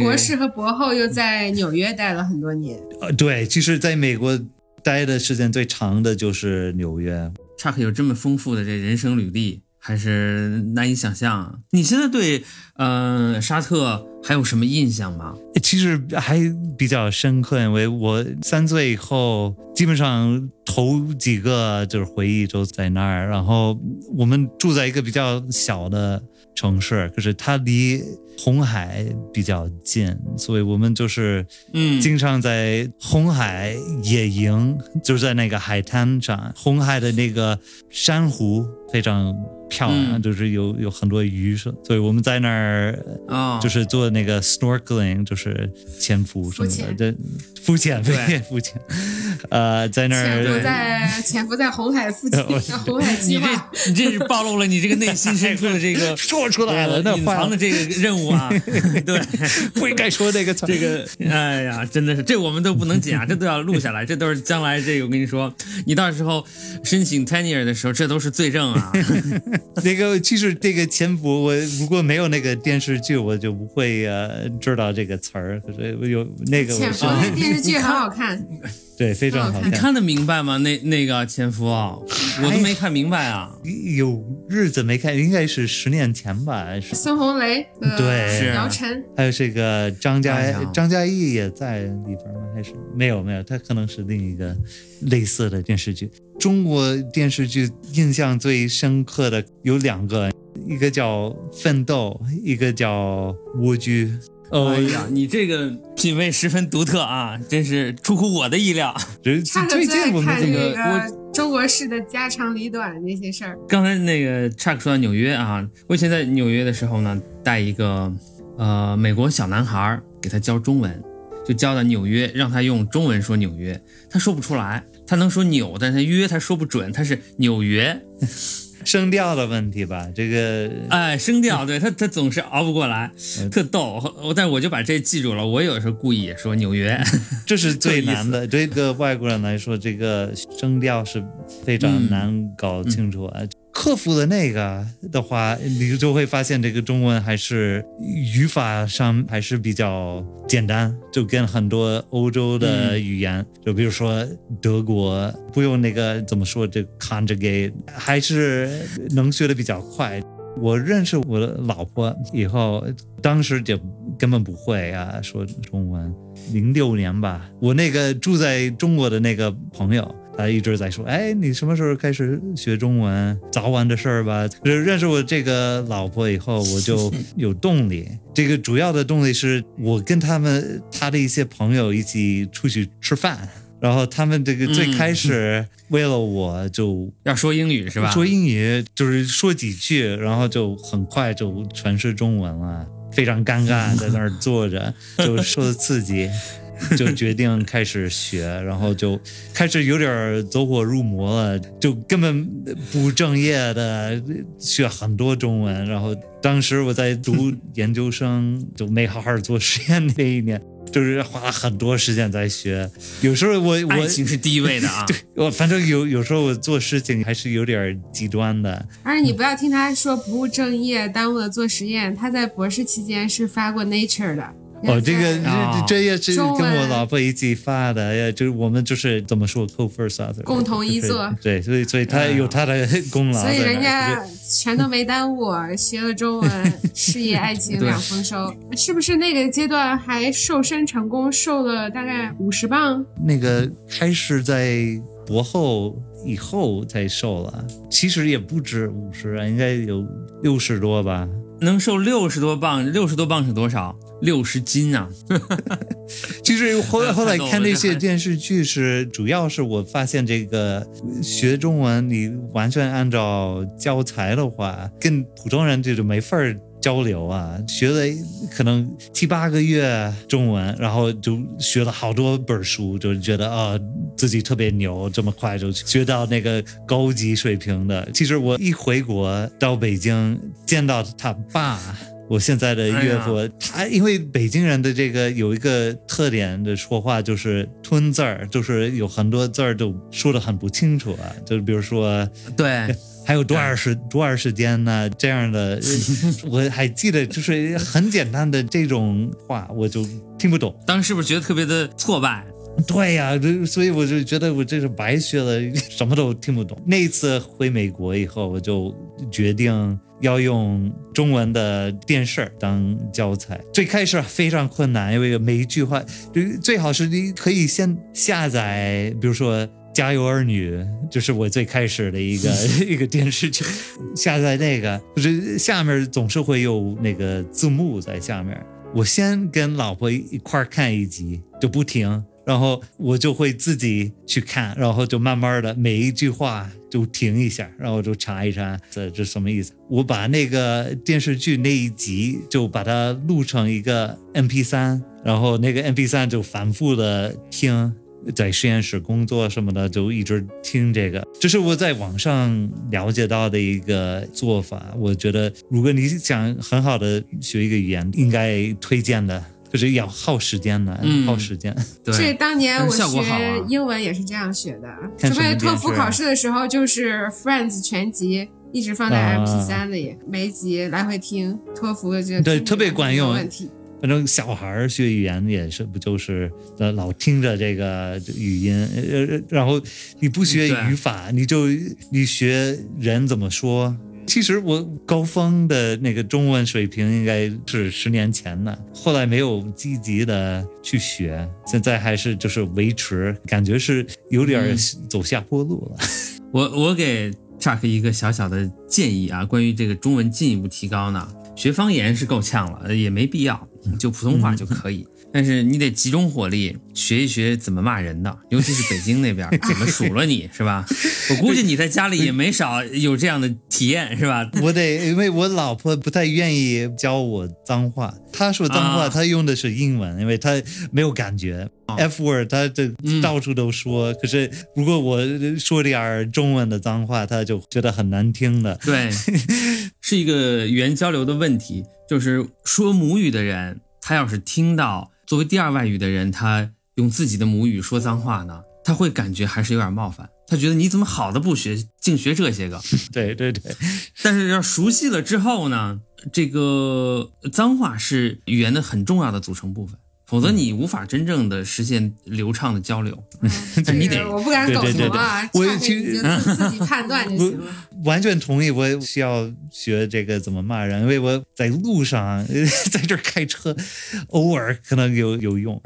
Speaker 3: 博士和博后又在纽约待了很多年。
Speaker 2: 呃，对，其实在美国待的时间最长的就是纽约。
Speaker 1: 查克有这么丰富的这人生履历，还是难以想象。你现在对呃沙特还有什么印象吗？
Speaker 2: 其实还比较深刻，因为我三岁以后，基本上头几个就是回忆都在那儿。然后我们住在一个比较小的城市，可是它离红海比较近，所以我们就是
Speaker 1: 嗯。
Speaker 2: 经常在红海野营，就是在那个海滩上，红海的那个珊瑚非常漂亮，
Speaker 1: 嗯。
Speaker 2: 就是有有很多鱼，所以我们在那儿
Speaker 1: 哦，
Speaker 2: 就是做那个 snorkeling，就是潜伏什么的，这浮潜。
Speaker 1: 对
Speaker 2: 对。浮潜，呃，在那
Speaker 3: 潜伏在潜伏在红海附近
Speaker 2: 我，
Speaker 3: 红海计
Speaker 1: 你。这你这是暴露了你这个内心深处的这个
Speaker 2: 说出来了，那
Speaker 1: 隐藏的这个任务啊，对。
Speaker 2: 不应该说这个词。
Speaker 1: 这个，哎呀，真的是，这我们都不能剪啊，这都要录下来，这都是将来这个，我跟你说，你到时候申请 tenure 的时候，这都是罪证啊。
Speaker 2: 那个其实这个潜伏，我如果没有那个电视剧，我就不会呃知道这个词儿。可是我有那个我是
Speaker 3: 潜伏那电视剧很好看，
Speaker 2: 对非常好看。
Speaker 1: 你看得明白吗？那那个前夫啊，我都没看明白啊。
Speaker 2: 有日子没看，应该是十年前吧，还是
Speaker 3: 孙红雷和
Speaker 2: 对
Speaker 1: 是
Speaker 3: 姚晨，
Speaker 2: 还有这个张嘉、
Speaker 1: 哎
Speaker 2: 张嘉译也在里边吗？还是没有没有，他可能是另一个类似的电视剧。中国电视剧印象最深刻的有两个，一个叫《奋斗》，一个叫《蜗居》。哦
Speaker 1: 哎，呀，你这个品味十分独特啊，真是出乎我的意料。
Speaker 3: 人
Speaker 2: 最近我们这
Speaker 3: 看那
Speaker 2: 个
Speaker 3: 个中国式的家长里短那些事儿。
Speaker 1: 刚才那个 Chuck 说到纽约啊，我以前在纽约的时候呢，带一个呃美国小男孩儿给他教中文，就教到纽约，让他用中文说纽约，他说不出来，他能说纽，但是他约他说不准，他是纽约，
Speaker 2: 声调的问题吧，这个
Speaker 1: 哎，声调对他他总是熬不过来，特逗。我但我就把这记住了，我有时候故意也说纽约，
Speaker 2: 这是最难的。对一个外国人来说，这个声调是非常
Speaker 1: 嗯
Speaker 2: 难搞清楚啊。克服了那个的话，你就会发现这个中文还是语法上还是比较简单，就跟很多欧洲的语言，就比如说德国，不用那个怎么说这 conjugate，还是能学的比较快。我认识我的老婆以后，当时就根本不会啊说中文。零六年吧，我那个住在中国的那个朋友，他一直在说：“哎，你什么时候开始学中文？早晚的事儿吧。”就是认识我这个老婆以后，我就 有动力。这个主要的动力是我跟他们他的一些朋友一起出去吃饭。然后他们这个最开始为了我就
Speaker 1: 要说英语是吧？
Speaker 2: 说英语就是说几句，然后就很快就全是中文了，非常尴尬，在那儿坐着，就受刺激，就决定开始学，然后就开始有点走火入魔了，就根本不务正业的学很多中文。然后当时我在读研究生，就没好好做实验那一年。就是花了很多时间在学，有时候我我
Speaker 1: 爱情是第一位的啊。
Speaker 2: 对我反正有有时候我做事情还是有点极端的。
Speaker 3: 而且你不要听他说不务正业，耽误了做实验。他在博士期间是发过 Nature 的。
Speaker 2: 哦，这个
Speaker 1: 哦
Speaker 2: 这这也是跟我老婆一起发的，呀，就是我们就是怎么说 co-first author，
Speaker 3: 共同一作
Speaker 2: 对，所以所以他有他的功劳
Speaker 3: 所以人家全都没耽误，学了中文，事业爱情 两丰收。是不是那个阶段还瘦身成功，瘦了大概五十磅？
Speaker 2: 那个开始在博后以后才瘦了，其实也不止五十啊，应该有六十多吧。
Speaker 1: 能瘦六十多磅，六十多磅是多少？六十斤啊！
Speaker 2: 其实后
Speaker 1: 来
Speaker 2: 后来看那些电视剧是，主要是我发现这个学中文，你完全按照教材的话，跟普通人就是没法儿交流啊，学了可能七八个月中文，然后就学了好多本书，就觉得啊自己特别牛，这么快就学到那个高级水平的。其实我一回国到北京见到他爸。我现在的岳父，
Speaker 1: 哎
Speaker 2: 他因为北京人的这个有一个特点的说话就是吞字儿，就是有很多字儿都说的很不清楚啊，就是比如说
Speaker 1: 对，
Speaker 2: 还有多少时多少时间呢？这样的，呃 我还记得就是很简单的这种话，我就听不懂。
Speaker 1: 当时是不是觉得特别的挫败？
Speaker 2: 对呀、这所以我就觉得我这是白学了，什么都听不懂。那一次回美国以后，我就决定要用中文的电视当教材。最开始非常困难，因为每一句话，就最好是你可以先下载，比如说。《家有儿女》就是我最开始的一个 一个电视剧，下载那个，就是下面总是会有那个字幕在下面。我先跟老婆一块儿看一集，就不停，然后我就会自己去看，然后就慢慢的每一句话就停一下，然后就查一查这这什么意思。我把那个电视剧那一集就把它录成一个 MP 三然后那个 MP 三就反复的听。在实验室工作什么的，就一直听这个，这是我在网上了解到的一个做法。我觉得，如果你想很好的学一个语言，应该推荐的，就是要耗时间的，
Speaker 1: 嗯。
Speaker 2: 耗时间。
Speaker 1: 对，
Speaker 3: 是当年我学英文也是这样学的，
Speaker 2: 看什么
Speaker 3: 除非托福考试的时候，就是 Friends 全集一直放在
Speaker 2: 啊。
Speaker 3: MP 三里，每一集来回听，托福的这
Speaker 2: 对特别管用。
Speaker 3: 没问题。
Speaker 2: 反正小孩儿学语言也是，不就是呃老听着这个语音，呃，然后你不学语法，你就你学人怎么说。其实我高峰的那个中文水平应该是十年前的，后来没有积极的去学，现在还是就是维持，感觉是有点走下坡路了。
Speaker 1: 我我给 Chuck 一个小小的建议啊，关于这个中文进一步提高呢，学方言是够呛了，也没必要，就普通话就可以。但是你得集中火力学一学怎么骂人的，尤其是北京那边 怎么数落你是吧？我估计你在家里也没少有这样的体验是吧？
Speaker 2: 我得，因为我老婆不太愿意教我脏话，她说脏话，
Speaker 1: 啊
Speaker 2: 她用的是英文，因为她没有感觉。F word，她这
Speaker 1: 嗯
Speaker 2: 到处都说，可是如果我说点儿中文的脏话，她就觉得很难听的。
Speaker 1: 对，是一个语言交流的问题。就是说母语的人，他要是听到作为第二外语的人，他用自己的母语说脏话呢，他会感觉还是有点冒犯。他觉得你怎么好的不学，净学这些个。
Speaker 2: 对对对，
Speaker 1: 但是要熟悉了之后呢，这个脏话是语言的很重要的组成部分，否则你无法真正的实现流畅的交流。你得
Speaker 3: 我不敢苟
Speaker 2: 对对对
Speaker 3: 同啊，
Speaker 2: 对我
Speaker 3: 差
Speaker 2: 其实
Speaker 3: 你就自自己判断就行了。
Speaker 2: 完全同意，我需要学这个怎么骂人，因为我在路上 在这儿开车，偶尔可能有有用。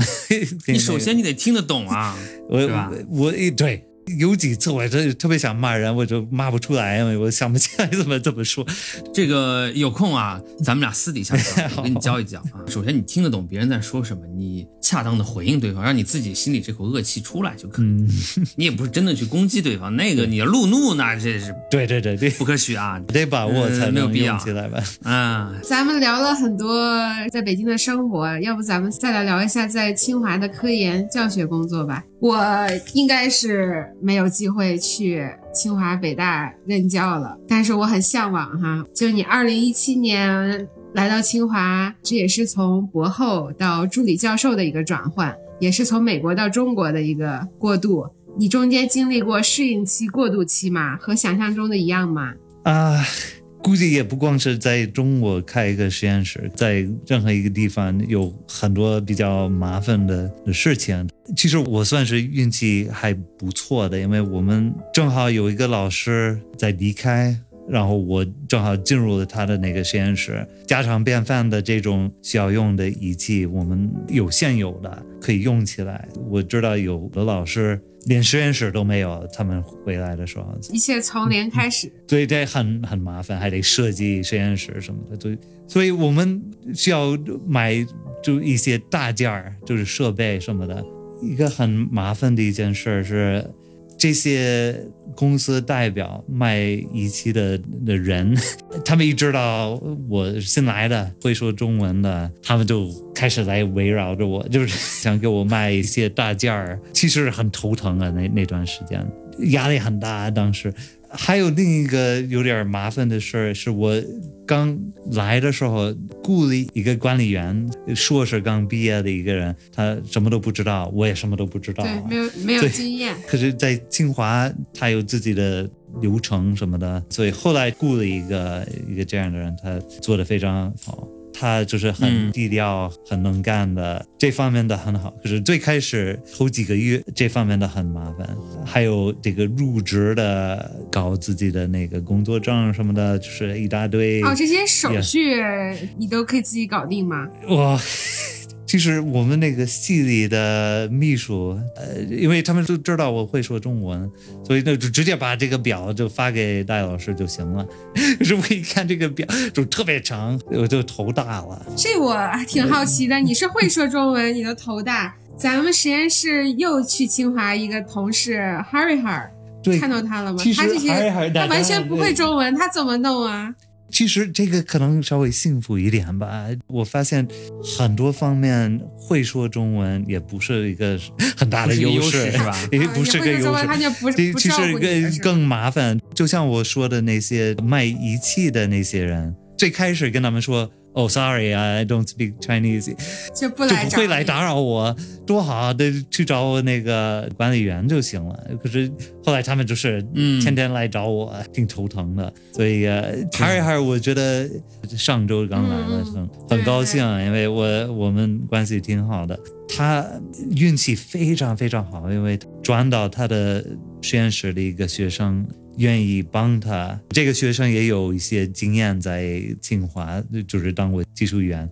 Speaker 1: 你首先你得听得懂啊，
Speaker 2: 我
Speaker 1: 是吧
Speaker 2: 我我对有几次我真特别想骂人，我就骂不出来，因为我想不起来怎么怎么说。
Speaker 1: 这个有空啊，咱们俩私底下聊，我给你教一教啊。首先你听得懂别人在说什么，你恰当的回应对方，让你自己心里这口恶气出来就可以。
Speaker 2: 嗯，
Speaker 1: 你也不是真的去攻击对方，那个你要路怒那这是
Speaker 2: 对对对对，
Speaker 1: 不可取啊。
Speaker 2: 得把握才
Speaker 1: 没有必要
Speaker 2: 用起来吧。
Speaker 1: 啊，
Speaker 3: 咱们聊了很多在北京的生活，要不咱们再来聊一下在清华的科研教学工作吧。我应该是没有机会去清华、北大任教了，但是我很向往哈。就你二零一七年来到清华，这也是从博后到助理教授的一个转换，也是从美国到中国的一个过渡。你中间经历过适应期、过渡期吗？和想象中的一样吗？
Speaker 2: 啊，估计也不光是在中国开一个实验室，在任何一个地方有很多比较麻烦的事情。其实我算是运气还不错的，因为我们正好有一个老师在离开。然后我正好进入了他的那个实验室，家常便饭的这种需要用的仪器，我们有现有的可以用起来。我知道有的老师连实验室都没有，他们回来的时候，
Speaker 3: 一切从零开始。
Speaker 2: 所以这很很麻烦，还得设计实验室什么的。所以，所以我们需要买就一些大件儿，就是设备什么的。一个很麻烦的一件事是，这些公司代表卖仪器的的人，他们一知道我新来的会说中文的，他们就开始来围绕着我，就是想给我卖一些大件儿。其实很头疼啊，那那段时间压力很大。当时还有另一个有点麻烦的事儿，是我刚来的时候雇了一个管理员，硕士刚毕业的一个人，他什么都不知道，我也什么都不知道。
Speaker 3: 对，没有没有经验。
Speaker 2: 可是，在清华，他有自己的流程什么的，所以后来雇了一个一个这样的人，他做的非常好。他就是很
Speaker 1: 嗯
Speaker 2: 低调、很能干的，这方面的很好。可是最开始头几个月，这方面的很麻烦。还有这个入职的，搞自己的那个工作证什么的，就是一大堆。
Speaker 3: 哦，这些手续你都可以自己搞定吗？
Speaker 2: 哇，其实我们那个系里的秘书，呃，因为他们都知道我会说中文，所以那就直接把这个表就发给戴老师就行了。可 是我一看这个表就特别长，我就头大了。
Speaker 3: 这我挺好奇的。你是会说中文，你的头大。咱们实验室又去清华一个同事 Harry Har，看到他了吗？他这些他完全不会中文，他怎么弄啊？
Speaker 2: 其实这个可能稍微幸福一点吧。我发现很多方面会说中文也不是一个很大的
Speaker 1: 优
Speaker 2: 势，
Speaker 1: 是吧
Speaker 2: 也
Speaker 3: 啊
Speaker 2: 不是个优势。其实更更麻烦。就像我说的那些卖仪器的那些人，最开始跟他们说。哦、s o r r y I don't speak Chinese，
Speaker 3: 就不
Speaker 2: 就
Speaker 3: 来找你
Speaker 2: 不会来打扰我，多好啊！得去找我那个管理员就行了。可是后来他们就是
Speaker 1: 嗯
Speaker 2: 天天来找我，挺头疼的。所以呃，还是还是我觉得上周刚来的，
Speaker 3: 嗯
Speaker 2: 很
Speaker 3: 对
Speaker 2: 很高兴，因为我我们关系挺好的。他运气非常非常好，因为转到他的实验室的一个学生愿意帮他。这个学生也有一些经验在清华，就是当过技术员。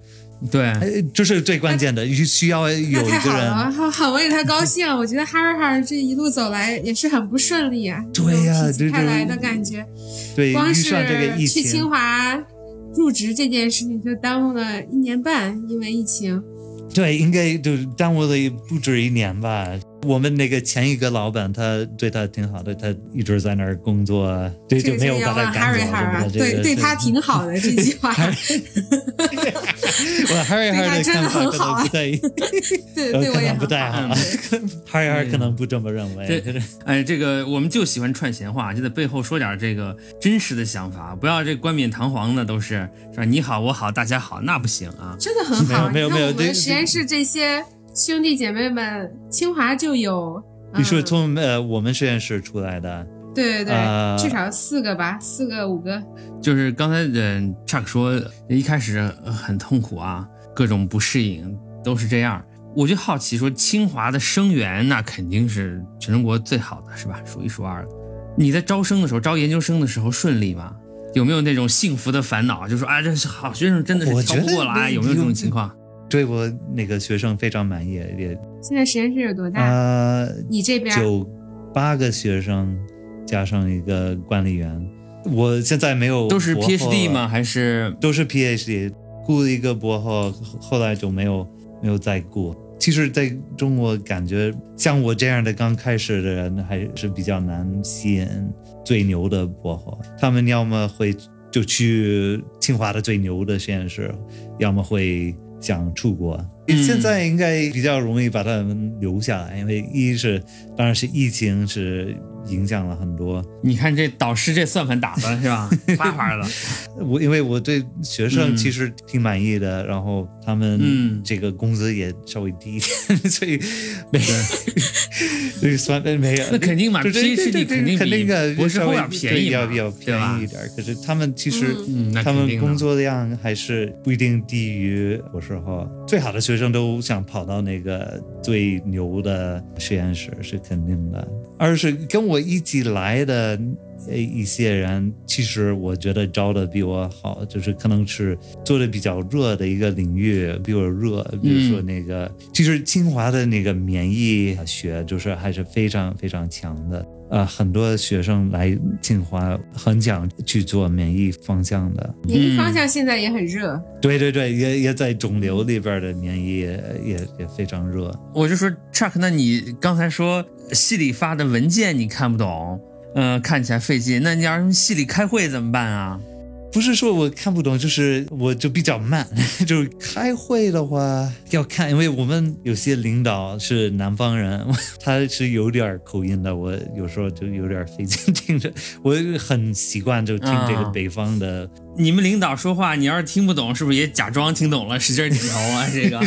Speaker 1: 对，
Speaker 2: 哎，这是最关键的，需要有一个
Speaker 3: 好了，
Speaker 2: 人。
Speaker 3: 很很为他高兴。我觉得 Harry Har 这一路走来也是很不顺利啊，
Speaker 2: 对呀
Speaker 3: 这种来的感觉。
Speaker 2: 对，
Speaker 3: 光
Speaker 2: 遇上这个疫
Speaker 3: 是去清，华入职这件事情就耽误了一年半，因为疫情。
Speaker 2: 对，应该就耽误了不止一年吧。我们那个前一个老板，他对他挺好的，他一直在那儿工作，对，就没有把他赶走
Speaker 3: 对对他挺好的这句话，
Speaker 2: 我 Harry
Speaker 3: 对他
Speaker 2: Har 的
Speaker 3: 真的
Speaker 2: 看法可
Speaker 3: 很好啊
Speaker 2: 能不太，
Speaker 3: 对
Speaker 2: 呃
Speaker 3: 对我也
Speaker 2: 不太
Speaker 3: 好。
Speaker 2: 好。Harry Har
Speaker 1: 对
Speaker 2: 可能不这么认为。
Speaker 1: 这哎，这个我们就喜欢串闲话，就在背后说点这个真实的想法，不要这冠冕堂皇的，都是是吧？你好，我好，大家好，那不行啊。
Speaker 3: 真的很好。
Speaker 2: 没有没有
Speaker 3: 实验室这些兄弟姐妹们，清华就有。
Speaker 2: 你说
Speaker 3: 嗯
Speaker 2: 从呃我们实验室出来的，
Speaker 3: 对对对，
Speaker 2: 呃
Speaker 3: 至少四个吧，四个五个。
Speaker 1: 就是刚才嗯 Chuck 说一开始呃很痛苦啊，各种不适应都是这样。我就好奇说，清华的生源那肯定是全中国最好的，是吧？数一数二的。你在招生的时候，招研究生的时候顺利吗？有没有那种幸福的烦恼？就说啊，这是好学生真的是
Speaker 2: 我觉得
Speaker 1: 挑不过来，
Speaker 2: 那
Speaker 1: 有没有这种情况？
Speaker 2: 对我那个学生非常满意，也
Speaker 3: 现在实验室有多大？
Speaker 2: 呃
Speaker 3: 你这边
Speaker 2: 九八个学生加上一个管理员，我现在没有
Speaker 1: 都是 PhD 吗？？还是
Speaker 2: 都是 PhD，雇了一个博后，后来就没有没有再雇。其实，在中国感觉像我这样的刚开始的人，还是比较难吸引最牛的博后。他们要么会就去清华的最牛的实验室，要么会想出国。
Speaker 1: 嗯
Speaker 2: 现在应该比较容易把他们留下来，因为一是当然是疫情是影响了很多。
Speaker 1: 你看这导师这算盘打的是吧？发发的。
Speaker 2: 我因为我对学生
Speaker 1: 嗯
Speaker 2: 其实挺满意的，然后他们
Speaker 1: 嗯
Speaker 2: 这个工资也稍微低一点，所以没这个 算没有，
Speaker 1: 那肯定嘛
Speaker 2: 就是
Speaker 1: PhD
Speaker 2: 对对
Speaker 1: 肯定比
Speaker 2: 肯定的
Speaker 1: 博士后
Speaker 2: 稍微
Speaker 1: 要便宜
Speaker 2: 要比较便宜一点。可是他们其实。
Speaker 1: 嗯，
Speaker 2: 他们工作量还是不一定低于博士后，最好的学生都想跑到那个最牛的实验室是肯定的。而是跟我一起来的呃一些人，其实我觉得招的比我好，就是可能是做的比较热的一个领域比我热，比如说那个，其实清华的那个免疫学就是还是非常非常强的。呃，很多学生来清华很想去做免疫方向的，
Speaker 3: 免疫方向现在也很热。
Speaker 2: 对对对，也也在肿瘤里边的免疫也也也非常热。
Speaker 1: 我就说 Chuck，那你刚才说系里发的文件你看不懂，呃，看起来费劲，那你要是系里开会怎么办啊？
Speaker 2: 不是说我看不懂，就是我就比较慢。就是开会的话要看，因为我们有些领导是南方人，他是有点口音的，我有时候就有点费劲听着。我很习惯就听这个
Speaker 1: 啊
Speaker 2: 北方的，
Speaker 1: 你们领导说话，你要是听不懂，是不是也假装听懂了，使劲点头啊？这个，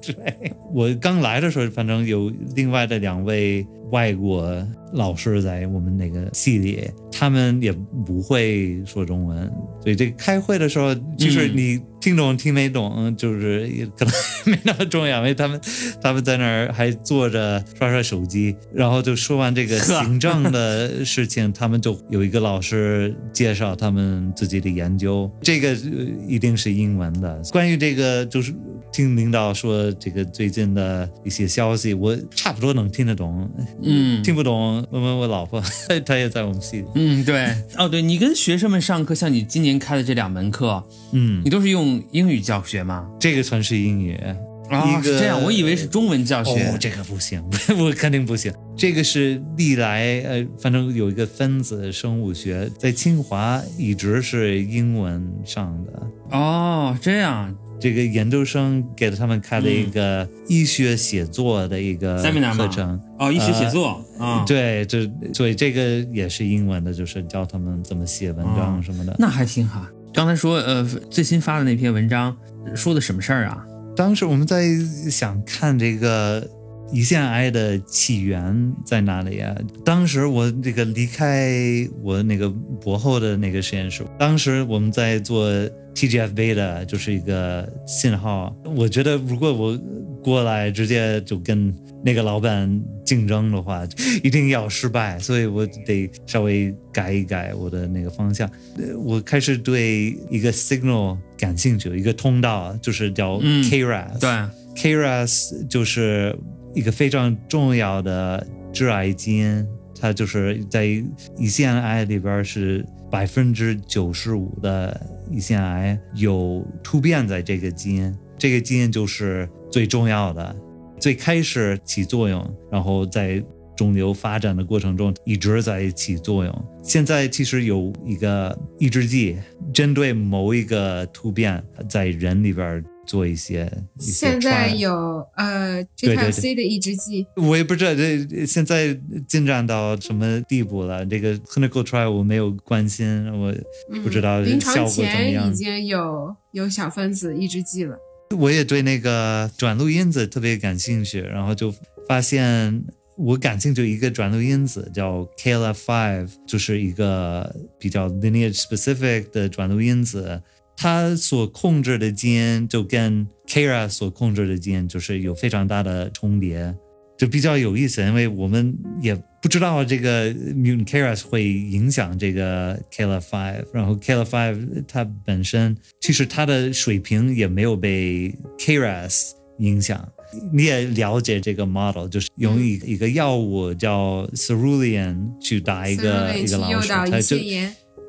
Speaker 2: 对，我刚来的时候，反正有另外的两位外国老师在我们那个系里，他们也不会说中文，所以这个开会的时候，就是
Speaker 1: 嗯。
Speaker 2: 你听懂听没懂，就是也可能 没那么重要，因为他们他们在那儿还坐着刷刷手机，然后就说完这个行政的事情，他们就有一个老师介绍他们自己的研究，这个呃一定是英文的。关于这个，就是听领导说这个最近的一些消息，我差不多能听得懂，
Speaker 1: 嗯，
Speaker 2: 听不懂问问我老婆，她也在我们系。
Speaker 1: 嗯，对，哦，对你跟学生们上课，像你今年开的这两门课，
Speaker 2: 嗯
Speaker 1: 你，都是用英语教学吗？
Speaker 2: 这个算是英语。
Speaker 1: 啊、是这样，我以为是中文教学。
Speaker 2: 哦，这个不行，我肯定不行。这个是历来呃，反正有一个分子生物学，在清华一直是英文上的。
Speaker 1: 哦，这样，
Speaker 2: 这个研究生给了他们开了一个医学写作的一个
Speaker 1: Seminar
Speaker 2: 课程。
Speaker 1: 哦，医学写作啊、
Speaker 2: 对，这所以这个也是英文的，就是教他们怎么写文章什么的。
Speaker 1: 那还挺好。刚才说，呃，最新发的那篇文章说的什么事儿啊？
Speaker 2: 当时我们在想看这个胰腺癌的起源在哪里啊？当时我这个离开我那个博后的那个实验室，当时我们在做 TGF beta，就是一个信号。我觉得如果我过来直接就跟那个老板竞争的话，一定要失败，所以我得稍微改一改我的那个方向。呃我开始对一个 signal 感兴趣，一个通道就是叫
Speaker 1: 嗯
Speaker 2: KRAS。
Speaker 1: 对
Speaker 2: ，KRAS 就是一个非常重要的致癌基因，它就是在胰腺癌里边是百分之九十五的胰腺癌有突变在这个基因，这个基因就是最重要的，最开始起作用，然后在肿瘤发展的过程中一直在起作用。现在其实有一个抑制剂，针对某一个突变，在人里边做一些。一些
Speaker 3: 现在有呃
Speaker 2: 对对
Speaker 3: G
Speaker 2: 对
Speaker 3: type C 的抑制剂，
Speaker 2: 我也不知道这现在进展到什么地步了。这个 clinical trial 我没有关心，我不知道
Speaker 3: 嗯临床前已。经有有小分子抑制剂了。
Speaker 2: 我也对那个转录因子特别感兴趣，然后就发现我感兴趣一个转录因子叫 KLF5，就是一个比较 lineage specific 的转录因子。它所控制的基因就跟 KRAS 所控制的基因就是有非常大的重叠，就比较有意思，因为我们也不知道这个 mutant KRAS 会影响这个 Kela Five，然后 Kela Five 它本身其实它的水平也没有被 KRAS 影响。你也了解这个 model，就是用一一个药物叫 cerulean 去打一个一个老鼠，它就，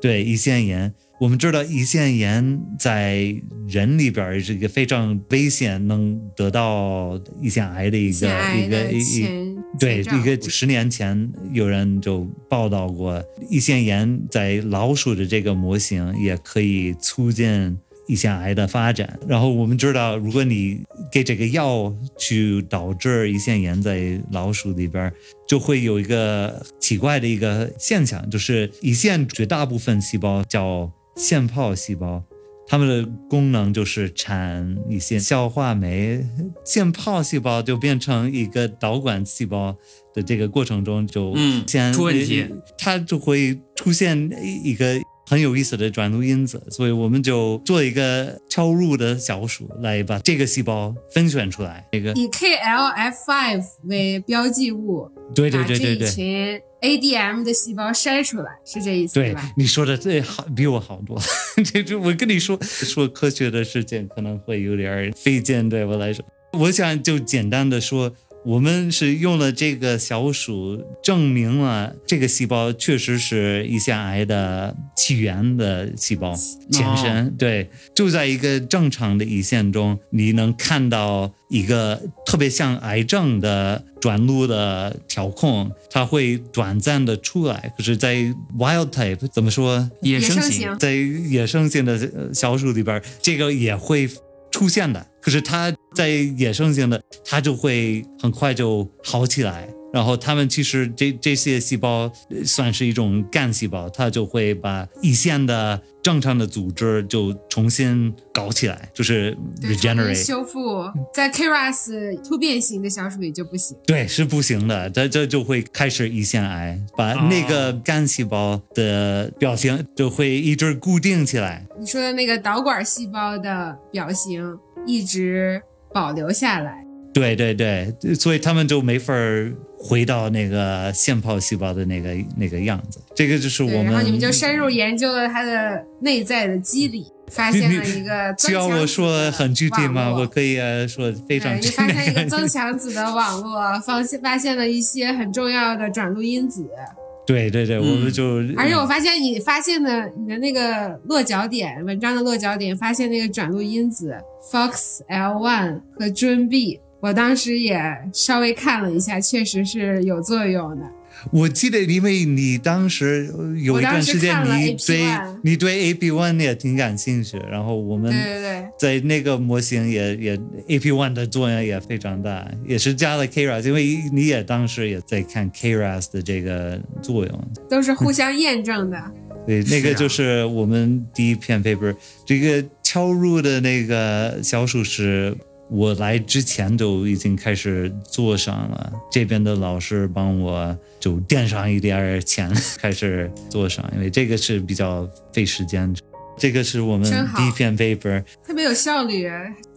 Speaker 2: 对胰腺炎，我们知道胰腺炎在人里边儿是一个非常危险，能得到胰腺癌的一个
Speaker 3: 的
Speaker 2: 一个一一对，一个十年前有人就报道过，胰腺炎在老鼠的这个模型也可以促进胰腺癌的发展。然后我们知道，如果你给这个药去导致胰腺炎在老鼠里边儿，就会有一个奇怪的一个现象，就是胰腺绝大部分细胞叫腺泡细胞。它们的功能就是产一些消化酶，腺泡细胞就变成一个导管细胞的这个过程中就
Speaker 1: 嗯
Speaker 2: 先
Speaker 1: 出问题，
Speaker 2: 它就会出现一个很有意思的转录因子，所以我们就做一个超入的小鼠来把这个细胞分选出来。这个
Speaker 3: 以 KLF5 为标记物，
Speaker 2: 对对对对对。
Speaker 3: 群 ADM 的细胞筛出来，是这意思
Speaker 2: 对
Speaker 3: 吧？
Speaker 2: 你说的这好比我好多，这这我跟你说说科学的事情可能会有点儿费劲，对我来说，我想就简单的说，我们是用了这个小鼠证明了这个细胞确实是胰腺癌的起源的细胞前身。对，就在一个正常的胰腺中，你能看到一个特别像癌症的转录的调控，它会短暂的出来。可是，在 wild type 怎么说？
Speaker 1: 野生型
Speaker 3: 型
Speaker 2: 在野生性的呃小鼠里边，这个也会出现的。可是它在野生性的，它就会很快就好起来。然后它们其实这这些细胞呃算是一种干细胞，它就会把胰腺的正常的组织就重新搞起来，就是 regenerate。
Speaker 3: 修复，在 KRAS 突变型的小鼠里就不行。
Speaker 2: 对，是不行的，这这就会开始胰腺癌，把
Speaker 1: 哦
Speaker 2: 那个干细胞的表型就会一直固定起来。
Speaker 3: 你说的那个导管细胞的表型一直保留下来，
Speaker 2: 对对对，所以他们就没法儿回到那个腺泡细胞的那个那个样子。这个就是我，们。
Speaker 3: 然后你们就深入研究了它的内在的机理，发现了一个
Speaker 2: 需要 我说很具体吗？我。可以呃说非常，具体
Speaker 3: 你发现一个增强子的网络，发现发现了一些很重要的转录因子，
Speaker 2: 对对对，我们就
Speaker 3: 而且我发现你发现的你的那个落脚点，文章的落脚点，发现那个转录因子 FOXL1 和 JUNB，我当时也稍微看了一下，确实是有作用的。
Speaker 2: 我记得，因为你当时呃有一段时间你对你对 AP one 也挺感兴趣，然后我们
Speaker 3: 对对对，
Speaker 2: 在那个模型也也 AP one 的作用也非常大，也是加了 Keras，因为你也当时也在看 Keras 的这个作用。
Speaker 3: 都是互相验证的。
Speaker 2: 对，那个就是我们第一篇 paper，这个敲入的那个小鼠是我来之前就已经开始做上了，这边的老师帮我就垫上一点儿钱，开始做上，因为这个是比较费时间。这个是我们第一篇 paper，
Speaker 3: 特别有效率。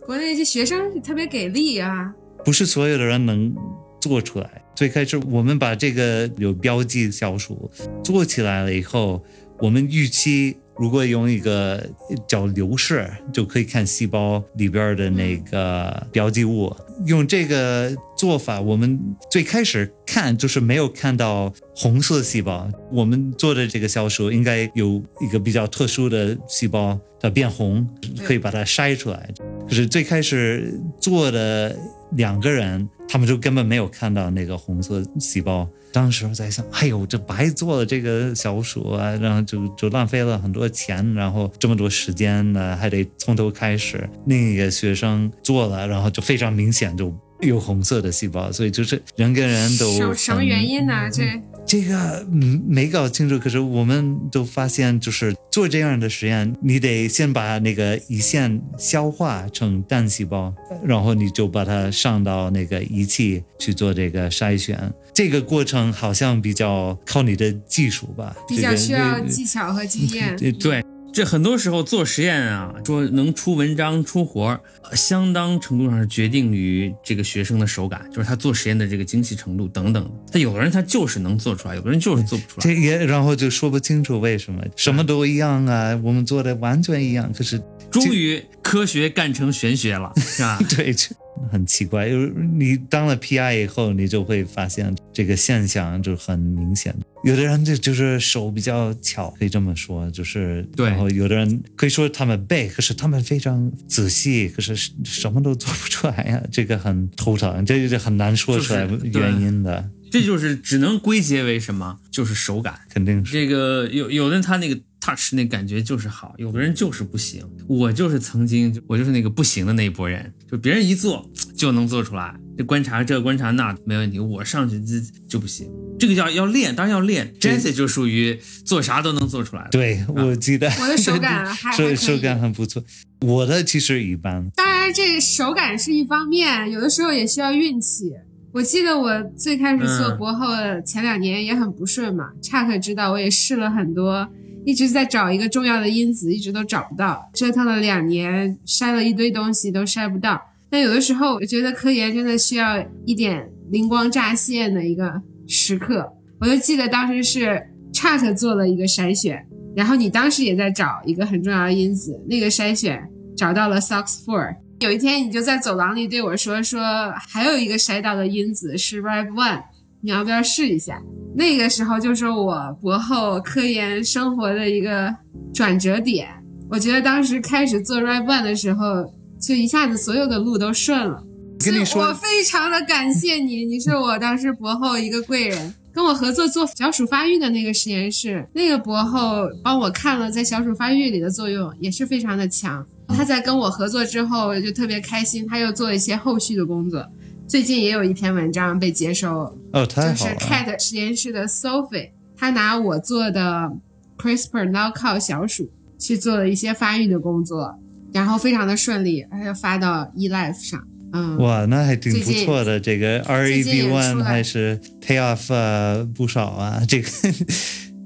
Speaker 3: 国内这些学生特别给力啊！
Speaker 2: 不是所有的人能做出来。最开始我们把这个有标记小鼠做起来了以后，我们预期如果用一个叫流式，就可以看细胞里边的那个标记物。用这个做法，我们最开始看就是没有看到红色细胞。我们做的这个小鼠应该有一个比较特殊的细胞，它变红，可以把它筛出来。可是最开始做的两个人，他们就根本没有看到那个红色细胞。当时我在想，哎呦，这白做了这个小鼠啊，然后就就浪费了很多钱，然后这么多时间呢，还得从头开始。另一个学生做了，然后就非常明显就 有红色的细胞，所以就是 人跟人都
Speaker 3: 什么原因呢？这
Speaker 2: 这个嗯没搞清楚，可是我们都发现，就是做这样的实验，你得先把那个胰腺消化成单细胞，然后你就把它上到那个仪器去做这个筛选。这个过程好像比较靠你的技术吧，
Speaker 3: 比较需要技巧和经验。
Speaker 2: 对
Speaker 1: 对，这很多时候做实验啊，说能出文章出活相当程度上是决定于这个学生的手感，就是他做实验的这个精细程度等等的。他有的人他就是能做出来，有的人就是做不出来。
Speaker 2: 这也然后就说不清楚为什么，什么都一样啊，我们做的完全一样，可是
Speaker 1: 终于科学干成玄学了，是吧？
Speaker 2: 对，这很奇怪。就是你当了 PI 以后，你就会发现这个现象就很明显。有的人就就是手比较巧，可以这么说，就是
Speaker 1: 对
Speaker 2: 然后有的人可以说他们背，可是他们非常仔细，可是什么都做不出来呀、这个很头疼，这是很难说出来原因的，
Speaker 1: 这就是只能归结为什么？就是手感。
Speaker 2: 肯定是。
Speaker 1: 这个有有的人他那个 touch 那感觉就是好，有的人就是不行。我就是曾经我就是那个不行的那一波人，就别人一做就能做出来，这观察这观察那没问题，我上去就就不行。这个叫要练，当然要练。Jesse 就属于做啥都能做出来的。
Speaker 2: 对，我记得
Speaker 3: 我的手感还
Speaker 2: 手 手感很不错，我的其实一般。
Speaker 3: 当然，这手感是一方面，有的时候也需要运气。我记得我最开始做
Speaker 1: 嗯
Speaker 3: 博后前两年也很不顺嘛，查克知道我也试了很多，一直在找一个重要的因子，一直都找不到，折腾了两年，筛了一堆东西都筛不到。但有的时候，我觉得科研真的需要一点灵光乍现的一个时刻。我就记得当时是 Chat 做了一个筛选，然后你当时也在找一个很重要的因子，那个筛选找到了 SOX4，有一天你就在走廊里对我说说，还有一个筛到的因子是 Rib One，你要不要试一下？那个时候就是我博后科研生活的一个转折点。我觉得当时开始做 Rib One 的时候，就一下子所有的路都顺了。
Speaker 2: 跟你说
Speaker 3: 我非常的感谢你，你是我当时博后一个贵人。跟我合作做小鼠发育的那个实验室，那个博后帮我看了在小鼠发育里的作用，也是非常的强。他在跟我合作之后就特别开心，他又做一些后续的工作。最近也有一篇文章被接收，
Speaker 2: 哦，
Speaker 3: 就是
Speaker 2: 太好了。
Speaker 3: Cat 实验室的 Sophie，他拿我做的 CRISPR knockout 小鼠去做了一些发育的工作，然后非常的顺利，而且发到 eLife 上。嗯，
Speaker 2: 哇，那还挺不错的。这个 R
Speaker 3: 最
Speaker 2: E
Speaker 3: 近
Speaker 2: B one 还是 pay off 呃不少啊。这个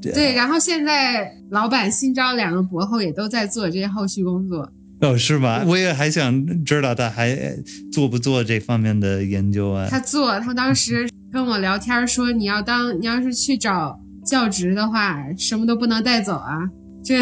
Speaker 3: 对，然后现在老板新招两个博后也都在做这些后续工作。
Speaker 2: 哦是吧？我也还想知道他还做不做这方面的研究啊。
Speaker 3: 他做，他当时跟我聊天说，你要当你要是去找教职的话，什么都不能带走啊。这，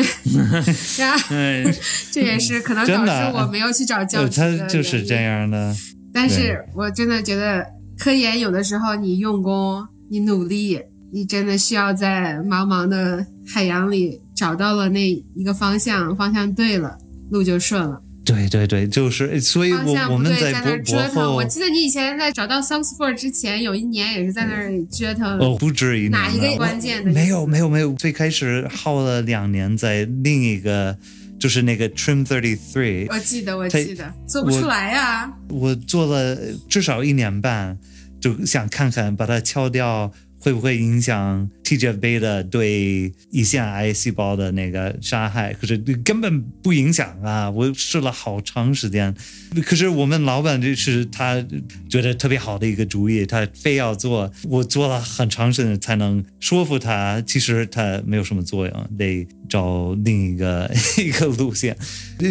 Speaker 3: 然后
Speaker 1: 嗯，
Speaker 3: 这也是可能导致我没有去找教
Speaker 2: 呃，
Speaker 3: 职的
Speaker 2: 他就是这样的。
Speaker 3: 但是我真的觉得科研有的时候你用功，你努力，你真的需要在茫茫的海洋里找到了那一个方向，方向对了，路就顺了。
Speaker 2: 对对对，就是，所以我我们，
Speaker 3: 在那折腾。我记得你以前在找到 Songs for 之前，有一年也是在那儿折腾。
Speaker 2: 哦，不止一年
Speaker 3: 哪一个关键的
Speaker 2: 没有没有没有，最开始耗了两年在另一个，就是那个 Trim Thirty Three，
Speaker 3: 我记得，我记得，做不出来呀、
Speaker 2: 我做了至少一年半，就想看看把它敲掉会不会影响 TGF-β 对胰腺癌细胞的那个杀害，可是根本不影响啊！我试了好长时间，可是我们老板这是他觉得特别好的一个主意，他非要做，我做了很长时间才能说服他，其实它没有什么作用，得找另一个 一个路线。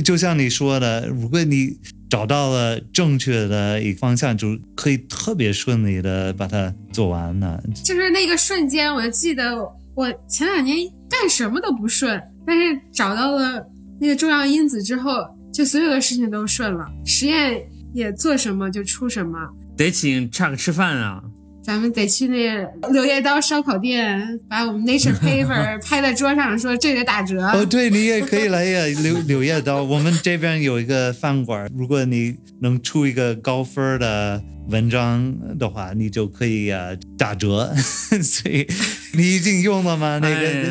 Speaker 2: 就像你说的，如果你找到了正确的一个方向，就可以特别顺利的把它做完呢。
Speaker 3: 就是那个瞬间，我就记得我前两年干什么都不顺，但是找到了那个重要因子之后，就所有的事情都顺了，实验也做什么就出什么。
Speaker 1: 得请 Chuck 吃饭啊。
Speaker 3: 咱们得去那柳叶刀烧烤店，把我们 Nature Paper 拍在桌上，说这个打折。
Speaker 2: 哦，对你也可以来呀，柳柳叶刀。我们这边有一个饭馆，如果你能出一个高分的文章的话，你就可以啊打折。所以你已经用了吗？那个。
Speaker 1: 哎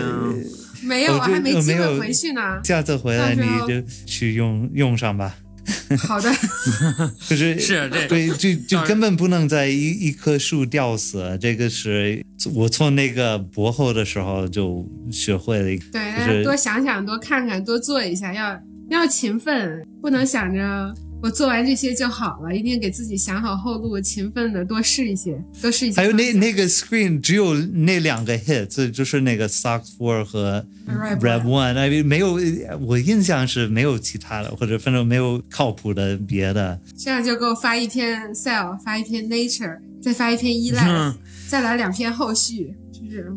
Speaker 3: 没有，我还没机会回去呢。
Speaker 2: 下次回来你就去用用上吧。
Speaker 3: 好的，
Speaker 2: 就是
Speaker 1: 是这
Speaker 2: 对，就就根本不能在一一棵树吊死。这个是我从那个博后的时候就学会了一个。
Speaker 3: 对，
Speaker 2: 就是
Speaker 3: 大家多想想，多看看，多做一下，要要勤奋，不能想着我做完这些就好了，一定给自己想好后路，勤奋的多试一些，多试一些
Speaker 2: 还。有那那个 screen 只有那两个 hit，就是那个 Sock Four 和
Speaker 3: Rev
Speaker 2: Rev One，哎，没有，我印象是没有其他的，或者反正没有靠谱的别的。
Speaker 3: 这样就给我发一篇 Cell，发一篇 Nature，再发一篇 eLife，、
Speaker 1: 嗯
Speaker 3: 再来两篇后续，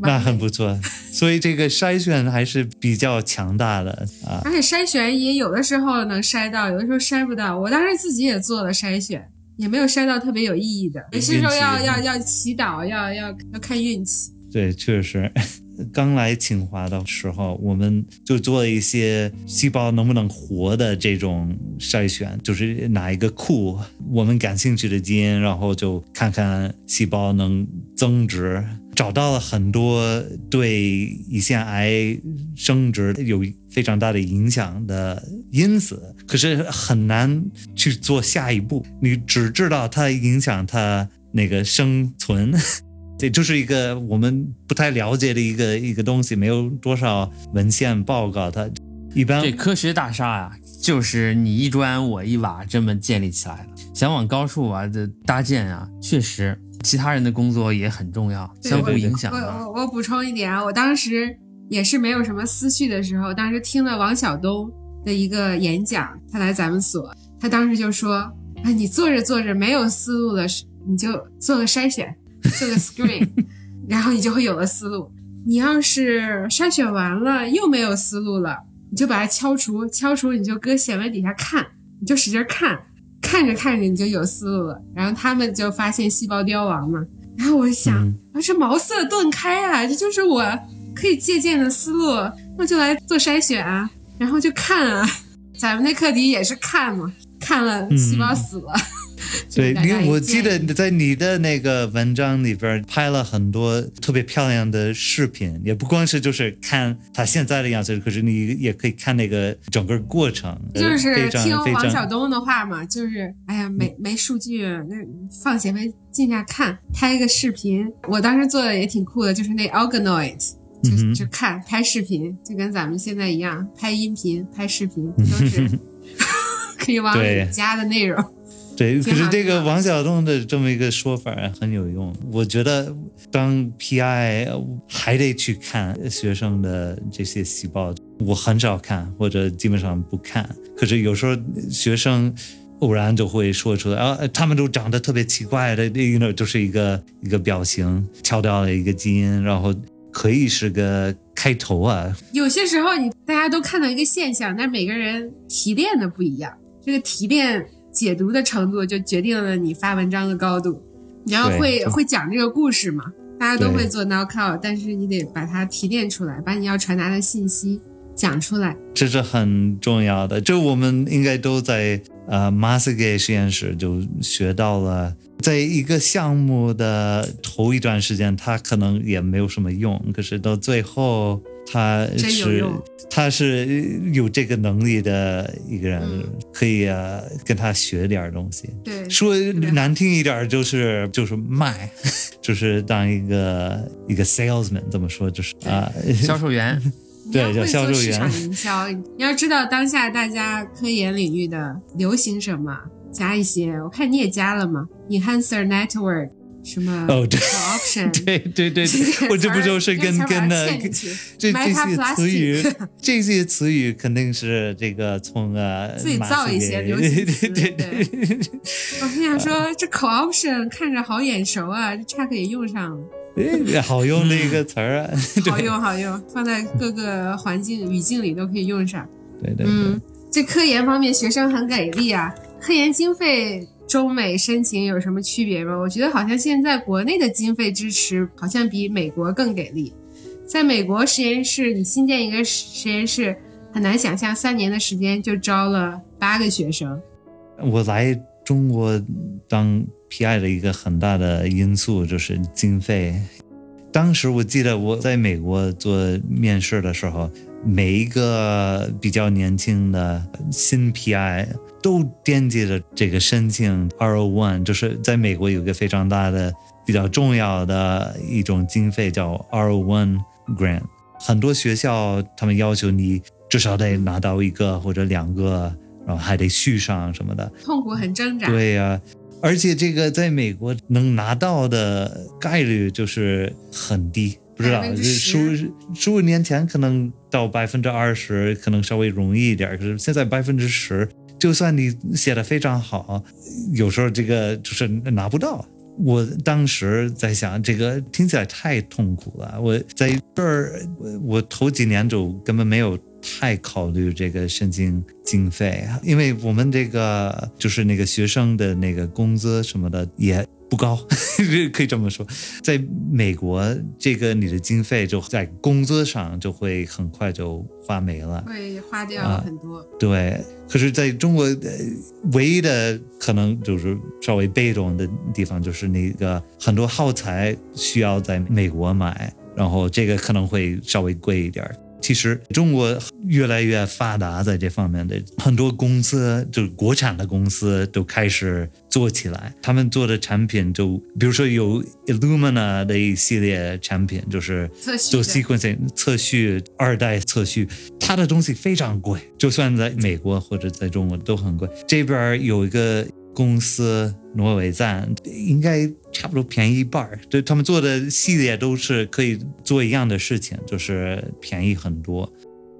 Speaker 2: 那很不错，所以这个筛选还是比较强大的啊。
Speaker 3: 而且筛选也有的时候能筛到，有的时候筛不到。我当时自己也做了筛选，也没有筛到特别有意义的。有些时候要要要祈祷，要要要看运气。
Speaker 2: 对，确实，刚来清华的时候，我们就做了一些细胞能不能活的这种筛选，就是哪一个库我们感兴趣的基因，然后就看看细胞能增殖。找到了很多对胰腺癌生殖有非常大的影响的因子，可是很难去做下一步。你只知道它影响它那个生存，这就是一个我们不太了解的一个一个东西，没有多少文献报告它。一般
Speaker 1: 这科学大厦呀、就是你一砖我一瓦这么建立起来的。想往高处啊这搭建啊，确实其他人的工作也很重要，相互影响我。
Speaker 3: 我我补充一点啊，我当时也是没有什么思绪的时候，当时听了王晓东的一个演讲，他来咱们所，他当时就说啊，你做着做着没有思路了，你就做个筛选，做个 screen，然后你就会有了思路。你要是筛选完了又没有思路了，你就把它敲除，敲除你就搁显微底下看，你就使劲看，看着看着你就有思路了。然后他们就发现细胞凋亡嘛，然后我就想，
Speaker 2: 嗯。
Speaker 3: 啊，这茅塞顿开啊，这就是我可以借鉴的思路，那就来做筛选啊，然后就看啊，咱们那课题也是看嘛，看了细胞死了。就
Speaker 2: 对，因为我记得在你的那个文章里边拍了很多特别漂亮的视频，也不光是就是看他现在的样子，可是你也可以看那个整个过程，
Speaker 3: 就是听王晓东的话嘛，就是哎呀，没没数据，那放显微镜下看，拍一个视频。我当时做的也挺酷的，就是那 organoid，就、就看拍视频，就跟咱们现在一样，拍音频、拍视频 都是可以往里
Speaker 2: 对
Speaker 3: 加的内容。
Speaker 2: 对，可是这个王晓东的这么一个说法很有用。我觉得当 PI 还得去看学生的这些细胞，我很少看或者基本上不看。可是有时候学生偶然就会说出来啊，他们都长得特别奇怪的，那个就是一个一个表情敲掉了一个基因，然后可以是个开头啊。
Speaker 3: 有些时候你大家都看到一个现象，但是每个人提炼的不一样，这个提炼解读的程度就决定了你发文章的高度。你要会会讲这个故事嘛，大家都会做 knockout，但是你得把它提炼出来，把你要传达的信息讲出来。
Speaker 2: 这是很重要的，就我们应该都在呃 m a s g e 实验室就学到了，在一个项目的头一段时间，它可能也没有什么用，可是到最后，他是他是有这个能力的一个人，
Speaker 3: 嗯
Speaker 2: 可以啊跟他学点东西。
Speaker 3: 对，
Speaker 2: 说难听一点，就是就是卖，就是当一个一个 salesman，怎么说就是啊，
Speaker 1: 销售员，
Speaker 2: 对叫
Speaker 3: 会
Speaker 2: 销售员
Speaker 3: 做市场营销，你要知道当下大家科研领域的流行什么，加一些。我看你也加了嘛，enhancer network 什么
Speaker 2: 哦对
Speaker 3: option，
Speaker 2: 对对对对，我这不就是跟跟
Speaker 3: 的
Speaker 2: 那这这些词语这些词语肯定是这个从呃
Speaker 3: 自己造一些流行词
Speaker 2: 对对对，
Speaker 3: 我心想说这 co-option 看着好眼熟啊，这 Chuck 也用上了，
Speaker 2: 哎好用的一个词儿啊，
Speaker 3: 好用好用，放在各个环境语境里都可以用上。
Speaker 2: 对对对
Speaker 3: 嗯，这科研方面学生很给力啊。科研经费中美申请有什么区别吗？我觉得好像现在国内的经费支持好像比美国更给力。在美国实验室，你新建一个实验室，很难想象三年的时间就招了八个学生。
Speaker 2: 我来中国当 PI 的一个很大的因素就是经费。当时我记得我在美国做面试的时候，每一个比较年轻的新 PI 都惦记着这个申请 RO One，就是在美国有一个非常大的、比较重要的一种经费叫 RO One Grant。很多学校他们要求你至少得拿到一个或者两个，然后还得续上什么的。
Speaker 3: 痛苦很挣扎。
Speaker 2: 对呀、而且这个在美国能拿到的概率就是很低，不知道
Speaker 3: ，10%
Speaker 2: 十十五年前可能到百分之二十，可能稍微容易一点，可是现在百分之十，就算你写的非常好，有时候这个就是拿不到。我当时在想，这个听起来太痛苦了。我在这儿，我头几年就根本没有太考虑这个申请经费，因为我们这个就是那个学生的那个工资什么的也不高，可以这么说。在美国，这个你的经费就在工资上就会很快就花没了。
Speaker 3: 会花掉
Speaker 2: 啊
Speaker 3: 很多。
Speaker 2: 对，可是在中国，呃，唯一的可能就是稍微被动的地方，就是那个很多耗材需要在美国买，然后这个可能会稍微贵一点儿。其实中国越来越发达，在这方面的很多公司，就是国产的公司都开始做起来。他们做的产品就，比如说有 Illumina 的一系列产品，就是做 sequencing 测序二代测序，它的东西非常贵，就算在美国或者在中国都很贵。这边有一个公司挪威赞，应该差不多便宜一半儿。对他们做的系列都是可以做一样的事情，就是便宜很多。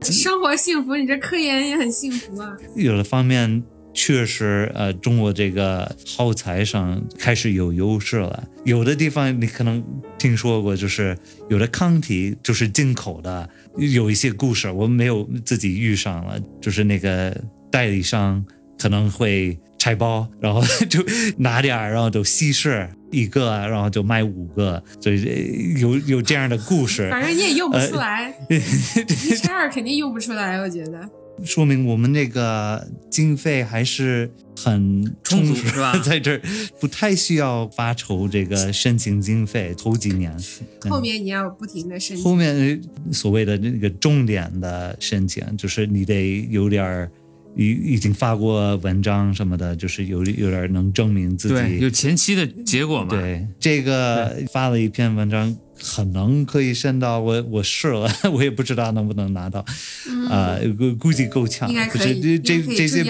Speaker 3: 生活幸福，你这科研也很幸福啊。
Speaker 2: 有的方面确实，呃，中国这个耗材上开始有优势了。有的地方你可能听说过，就是有的抗体就是进口的，有一些故事我没有自己遇上了，就是那个代理商可能会拆包，然后 就拿点儿，然后就稀释一个，然后就卖五个，所以呃有有这样的故事。
Speaker 3: 反正你也用不
Speaker 2: 呃
Speaker 3: 出来，一乘二肯定用不出来，我觉得。
Speaker 2: 说明我们那个经费还是很
Speaker 1: 充足是吧
Speaker 2: 在这儿不太需要发愁这个申请经费，头几年。
Speaker 3: 后面你要不停的申
Speaker 2: 后，面所谓的那个重点的申请，就是你得有点儿已已经发过文章什么的，就是有有点儿能证明自
Speaker 1: 对，有。前期的结果嘛。
Speaker 2: 对这个发了一篇文章，可能可以申到我我试了，我也不知道能不能拿到，啊、估估计够呛。
Speaker 3: 嗯应该可以，
Speaker 2: 这这些。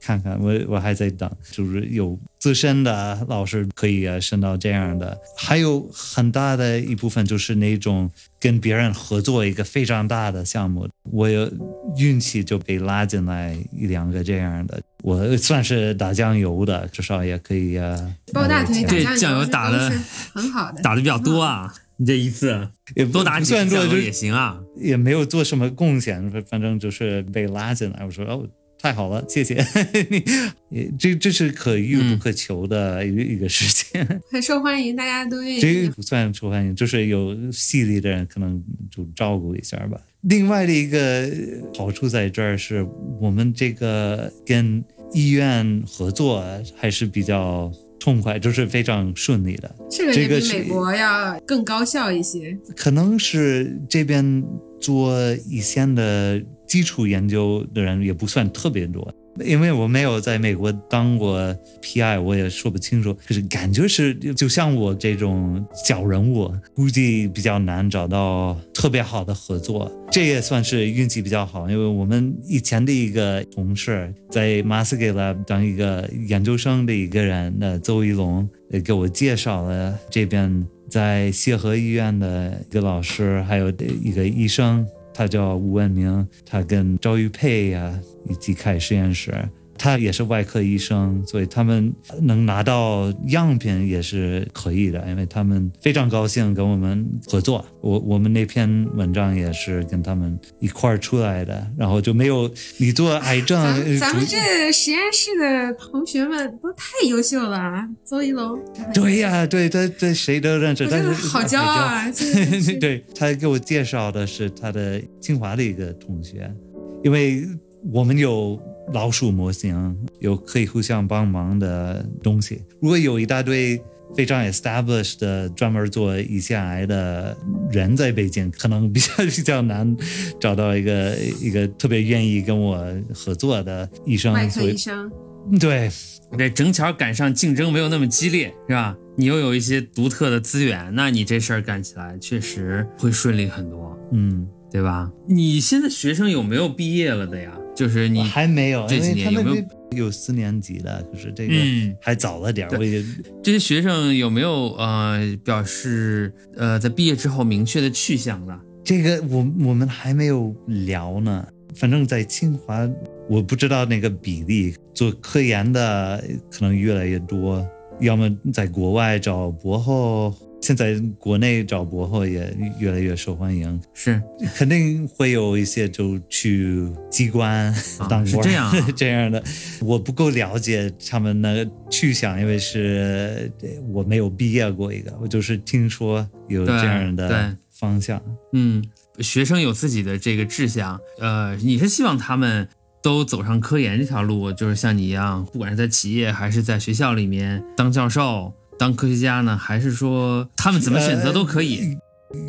Speaker 2: 看看我我还在等，就是有资深的老师可以呃升到这样的，还有很大的一部分就是那种跟别人合作一个非常大的项目，我有运气就被拉进来一两个这样的，我算是打酱油的，至少也可以啊
Speaker 3: 抱大腿打酱
Speaker 1: 酱油打
Speaker 3: 的很好的。
Speaker 1: 打的比较多啊，你这一次
Speaker 2: 也不
Speaker 1: 多打
Speaker 2: 不
Speaker 1: 几次酱油
Speaker 2: 算做就
Speaker 1: 也行啊。
Speaker 2: 也没有做什么贡献，反反正就是被拉进来。我说哦，太好了，谢谢 你。也这这是可遇不可求的一个、一个事情。
Speaker 3: 很受欢迎，大家都愿意。
Speaker 2: 这个不算受欢迎，就是有戏里的人可能就照顾一下吧。另外的一个好处在这儿是我们这个跟医院合作还是比较痛快，就是非常顺利的。
Speaker 3: 这个也比美国要更高效一些。
Speaker 2: 可能是这边做一线的基础研究的人也不算特别多，因为我没有在美国当过 PI，我也说不清楚。可是感觉是，就像我这种小人物，估计比较难找到特别好的合作。这也算是运气比较好，因为我们以前的一个同事在 m a s k Lab 当一个研究生的一个人，那邹一龙呃给我介绍了这边在协和医院的一个老师，还有一个医生，他叫吴文明，他跟赵玉佩呀、一起开实验室。他也是外科医生，所以他们能拿到样品也是可以的，因为他们非常高兴跟我们合作。我我们那篇文章也是跟他们一块儿出来的，然后就没有你做癌症，
Speaker 3: 咱们这实验室的同学们都太优秀了啊！邹一龙，
Speaker 2: 对呀、对对对，谁都认识，
Speaker 3: 我真
Speaker 2: 但是
Speaker 3: 的 好骄傲啊！
Speaker 2: 对他给我介绍的是他的清华的一个同学，因为我们有老鼠模型，有可以互相帮忙的东西。如果有一大堆非常 established 的专门做胰腺癌的人在北京，可能比较比较难找到一个一个特别愿意跟我合作的医生。
Speaker 3: 外科医生，
Speaker 2: 对，
Speaker 1: 对，正巧赶上竞争没有那么激烈，是吧？你又有一些独特的资源，那你这事儿干起来确实会顺利很多，
Speaker 2: 嗯，
Speaker 1: 对吧？你现在学生有没有毕业了的呀？就是你
Speaker 2: 还没有，
Speaker 1: 这几年有没有
Speaker 2: 有四年级的，就是这个
Speaker 1: 嗯
Speaker 2: 还早了点儿，我也
Speaker 1: 这些学生有没有呃表示呃在毕业之后明确的去向呢？
Speaker 2: 这个我我们还没有聊呢。反正，在清华，我不知道那个比例，做科研的可能越来越多，要么在国外找博后，现在国内找博后也越来越受欢迎。
Speaker 1: 是。
Speaker 2: 肯定会有一些就去机关
Speaker 1: 啊
Speaker 2: 当官、
Speaker 1: 是这样啊。
Speaker 2: 这样的，我不够了解他们的去向，因为是呃我没有毕业过一个，我就是听说有这样
Speaker 1: 对
Speaker 2: 的方向。
Speaker 1: 嗯，学生有自己的这个志向，呃，你是希望他们都走上科研这条路，就是像你一样，不管是在企业还是在学校里面当教授、当科学家呢，还是说他们怎么选择都可以？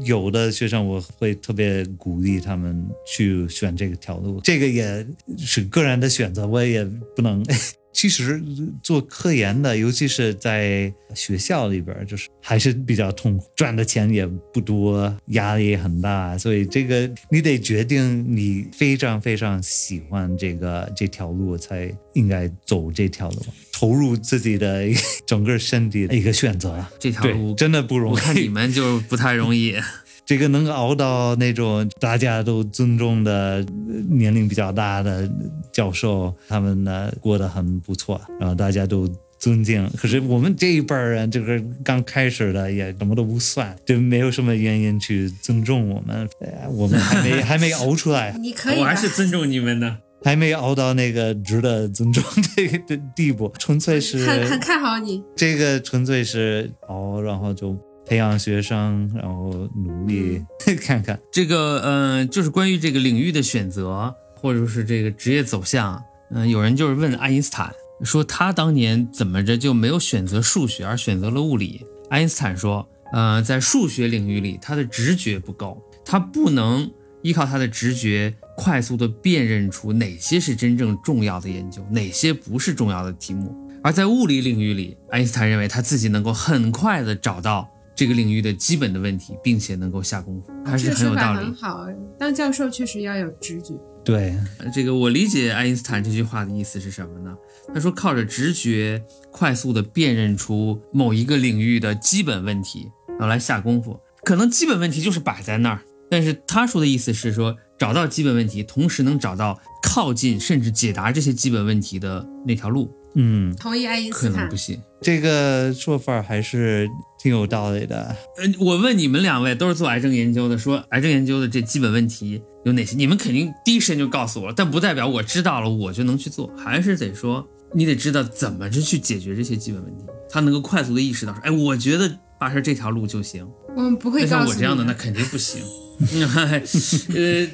Speaker 2: 有的学生我会特别鼓励他们去选这个条路，这个也是个人的选择，我也不能。其实做科研的，尤其是在学校里边，就是还是比较痛苦，赚的钱也不多，压力也很大，所以这个你得决定你非常非常喜欢这个这条路，才应该走这条路，投入自己的 整个身体的一个选择。对，
Speaker 1: 这条路
Speaker 2: 真的不容易。
Speaker 1: 我看你们就不太容易。
Speaker 2: 这个能熬到那种大家都尊重的呃年龄比较大的教授，他们呢过得很不错，然后大家都尊敬。可是我们这一辈人，这个刚开始的也什么都不算，就没有什么原因去尊重我们，哎我们还没 还没熬出来。
Speaker 3: 你可以。
Speaker 1: 我还是尊重你们的。
Speaker 2: 还没熬到那个值得尊重这个的地步，纯粹是
Speaker 3: 很很看好你。
Speaker 2: 这个纯粹是熬，然后就培养学生，然后努力、看看。
Speaker 1: 这个，嗯、就是关于这个领域的选择，或者是这个职业走向，嗯、有人就是问爱因斯坦，说他当年怎么着就没有选择数学，而选择了物理。爱因斯坦说，呃，在数学领域里，他的直觉不够，他不能依靠他的直觉快速的辨认出哪些是真正重要的研究，哪些不是重要的题目。而在物理领域里，爱因斯坦认为他自己能够很快的找到这个领域的基本的问题，并且能够下功夫，还是很有道理
Speaker 3: 很。好。当教授确实要有直觉。
Speaker 2: 对，
Speaker 1: 呃这个我理解爱因斯坦这句话的意思是什么呢？他说靠着直觉快速的辨认出某一个领域的基本问题，然后来下功夫。可能基本问题就是摆在那儿，但是他说的意思是说找到基本问题，同时能找到靠近甚至解答这些基本问题的那条路，
Speaker 2: 嗯，
Speaker 3: 同意爱因斯坦
Speaker 1: 可能不。行。
Speaker 2: 这个说法还是挺有道理的。
Speaker 1: 呃，我问你们两位都是做癌症研究的，说癌症研究的这基本问题有哪些？你们肯定第一时间就告诉我了，但不代表我知道了我就能去做，还是得说你得知道怎么着去解决这些基本问题，他能够快速的意识到说，哎，我觉得拔舌这条路就行。
Speaker 3: 我们不会
Speaker 1: 像
Speaker 3: 告诉你
Speaker 1: 我这样的那肯定不行。呃，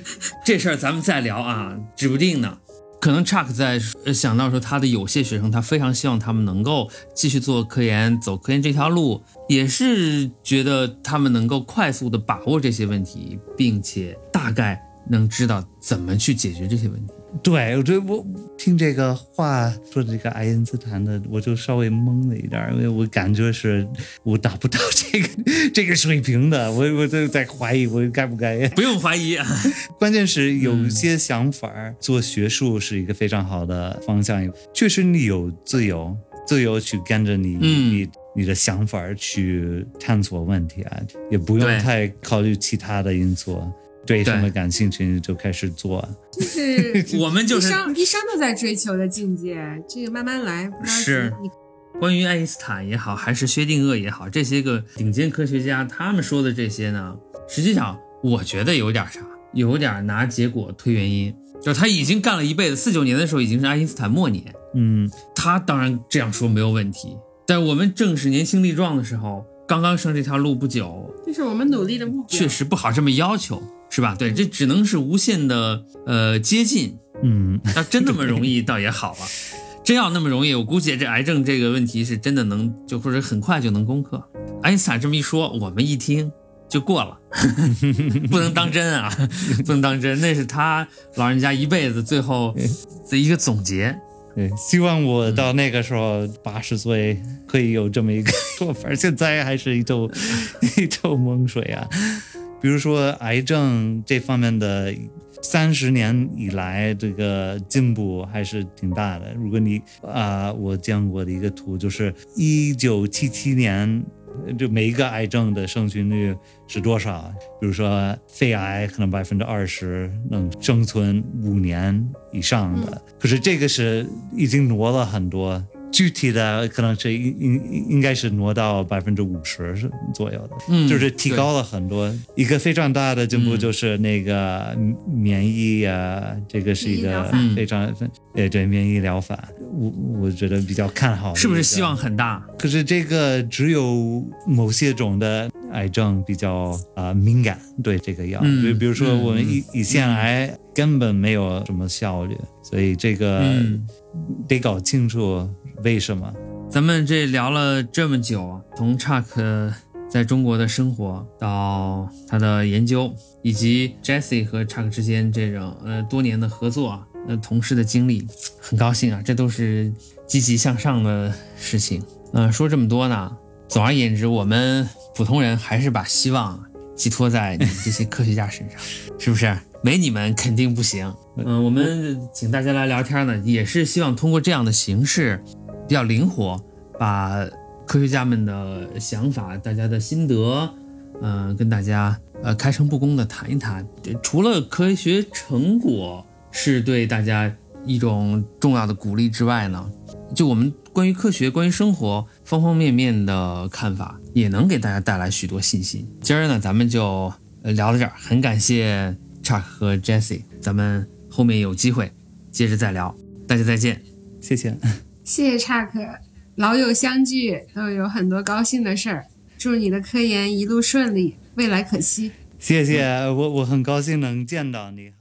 Speaker 1: 这事儿咱们再聊啊，指不定呢。可能 Chuck 在想到说他的有些学生，他非常希望他们能够继续做科研，走科研这条路，也是觉得他们能够快速的把握这些问题，并且大概能知道怎么去解决这些问题。
Speaker 2: 对，我觉得我听这个话说这个爱因斯坦的，我就稍微懵了一点儿，因为我感觉是我达不到这个 这个水平的，我我就在怀疑我该不该。
Speaker 1: 不用怀疑。啊，
Speaker 2: 关键是有些想法儿，做学术是一个非常好的方向，确实你有自由，自由去跟着你、
Speaker 1: 嗯。
Speaker 2: 你你的想法去探索问题啊，也不用太考虑其他的因素，对什么感兴趣你就开始做。
Speaker 3: 就是
Speaker 1: 我们就是
Speaker 3: 一生，一生都在追求的境界，这个慢慢来，
Speaker 1: 是关于爱因斯坦也好，还是薛定谔也好，这些个顶尖科学家他们说的这些呢，实际上我觉得有点啥，有点拿结果推原因。就是他已经干了一辈子，四九年的时候已经是爱因斯坦末年，
Speaker 2: 嗯，
Speaker 1: 他当然这样说没有问题。但我们正是年轻力壮的时候，刚刚上这条路不久，
Speaker 3: 这是我们努力的目标。
Speaker 1: 确实不好这么要求，是吧？对，这只能是无限的呃接近，
Speaker 2: 嗯，
Speaker 1: 要真那么容易，倒也好了。真要那么容易，我估计这癌症这个问题是真的能，就或者很快就能攻克。爱因斯坦这么一说，我们一听就过了，不能当真啊，不能当真，那是他老人家一辈子最后的一个总结。
Speaker 2: 对，希望我到那个时候八十岁可以有这么一个说法，现在还是一头一头蒙水啊。比如说癌症这方面的，三十年以来这个进步还是挺大的。如果你啊、我见过的一个图就是一九七七年。就每一个癌症的生存率是多少？比如说肺癌可能百分之二十能生存五年以上的，可是这个是已经挪了很多。具体的可能是应应应该是挪到百分之五十左右的，
Speaker 1: 嗯
Speaker 2: 就是提高了很多。一个非常大的进步
Speaker 1: 嗯
Speaker 2: 就是那个免疫啊，这个是一个非常呃对免疫疗法，我我觉得比较看好。
Speaker 1: 是不是希望很大？
Speaker 2: 可是这个只有某些种的癌症比较啊、敏感对这个药，
Speaker 1: 嗯
Speaker 2: 比、如说
Speaker 1: 嗯
Speaker 2: 我们胰胰腺癌根本没有什么效率，所以这个
Speaker 1: 嗯
Speaker 2: 得搞清楚为什么。
Speaker 1: 咱们这聊了这么久啊，从 Chuck 在中国的生活到他的研究，以及 Jesse 和 Chuck 之间这种呃多年的合作啊，呃同事的经历，很高兴啊，这都是积极向上的事情。嗯、说这么多呢，总而言之，我们普通人还是把希望寄托在你们这些科学家身上，是不是？没你们肯定不行。嗯、我们请大家来聊天呢，也是希望通过这样的形式，比较灵活，把科学家们的想法、大家的心得，嗯、跟大家呃开诚布公的谈一谈。除了科学成果是对大家一种重要的鼓励之外呢，就我们关于科学、关于生活方方面面的看法，也能给大家带来许多信心。今儿呢，咱们就聊到这儿，很感谢 Chuck 和 Jesse，咱们后面有机会接着再聊。大家再见。
Speaker 2: 谢谢。
Speaker 3: 谢谢查克，老友相聚都有很多高兴的事儿。祝你的科研一路顺利，未来可期。
Speaker 2: 谢谢，我我很高兴能见到你。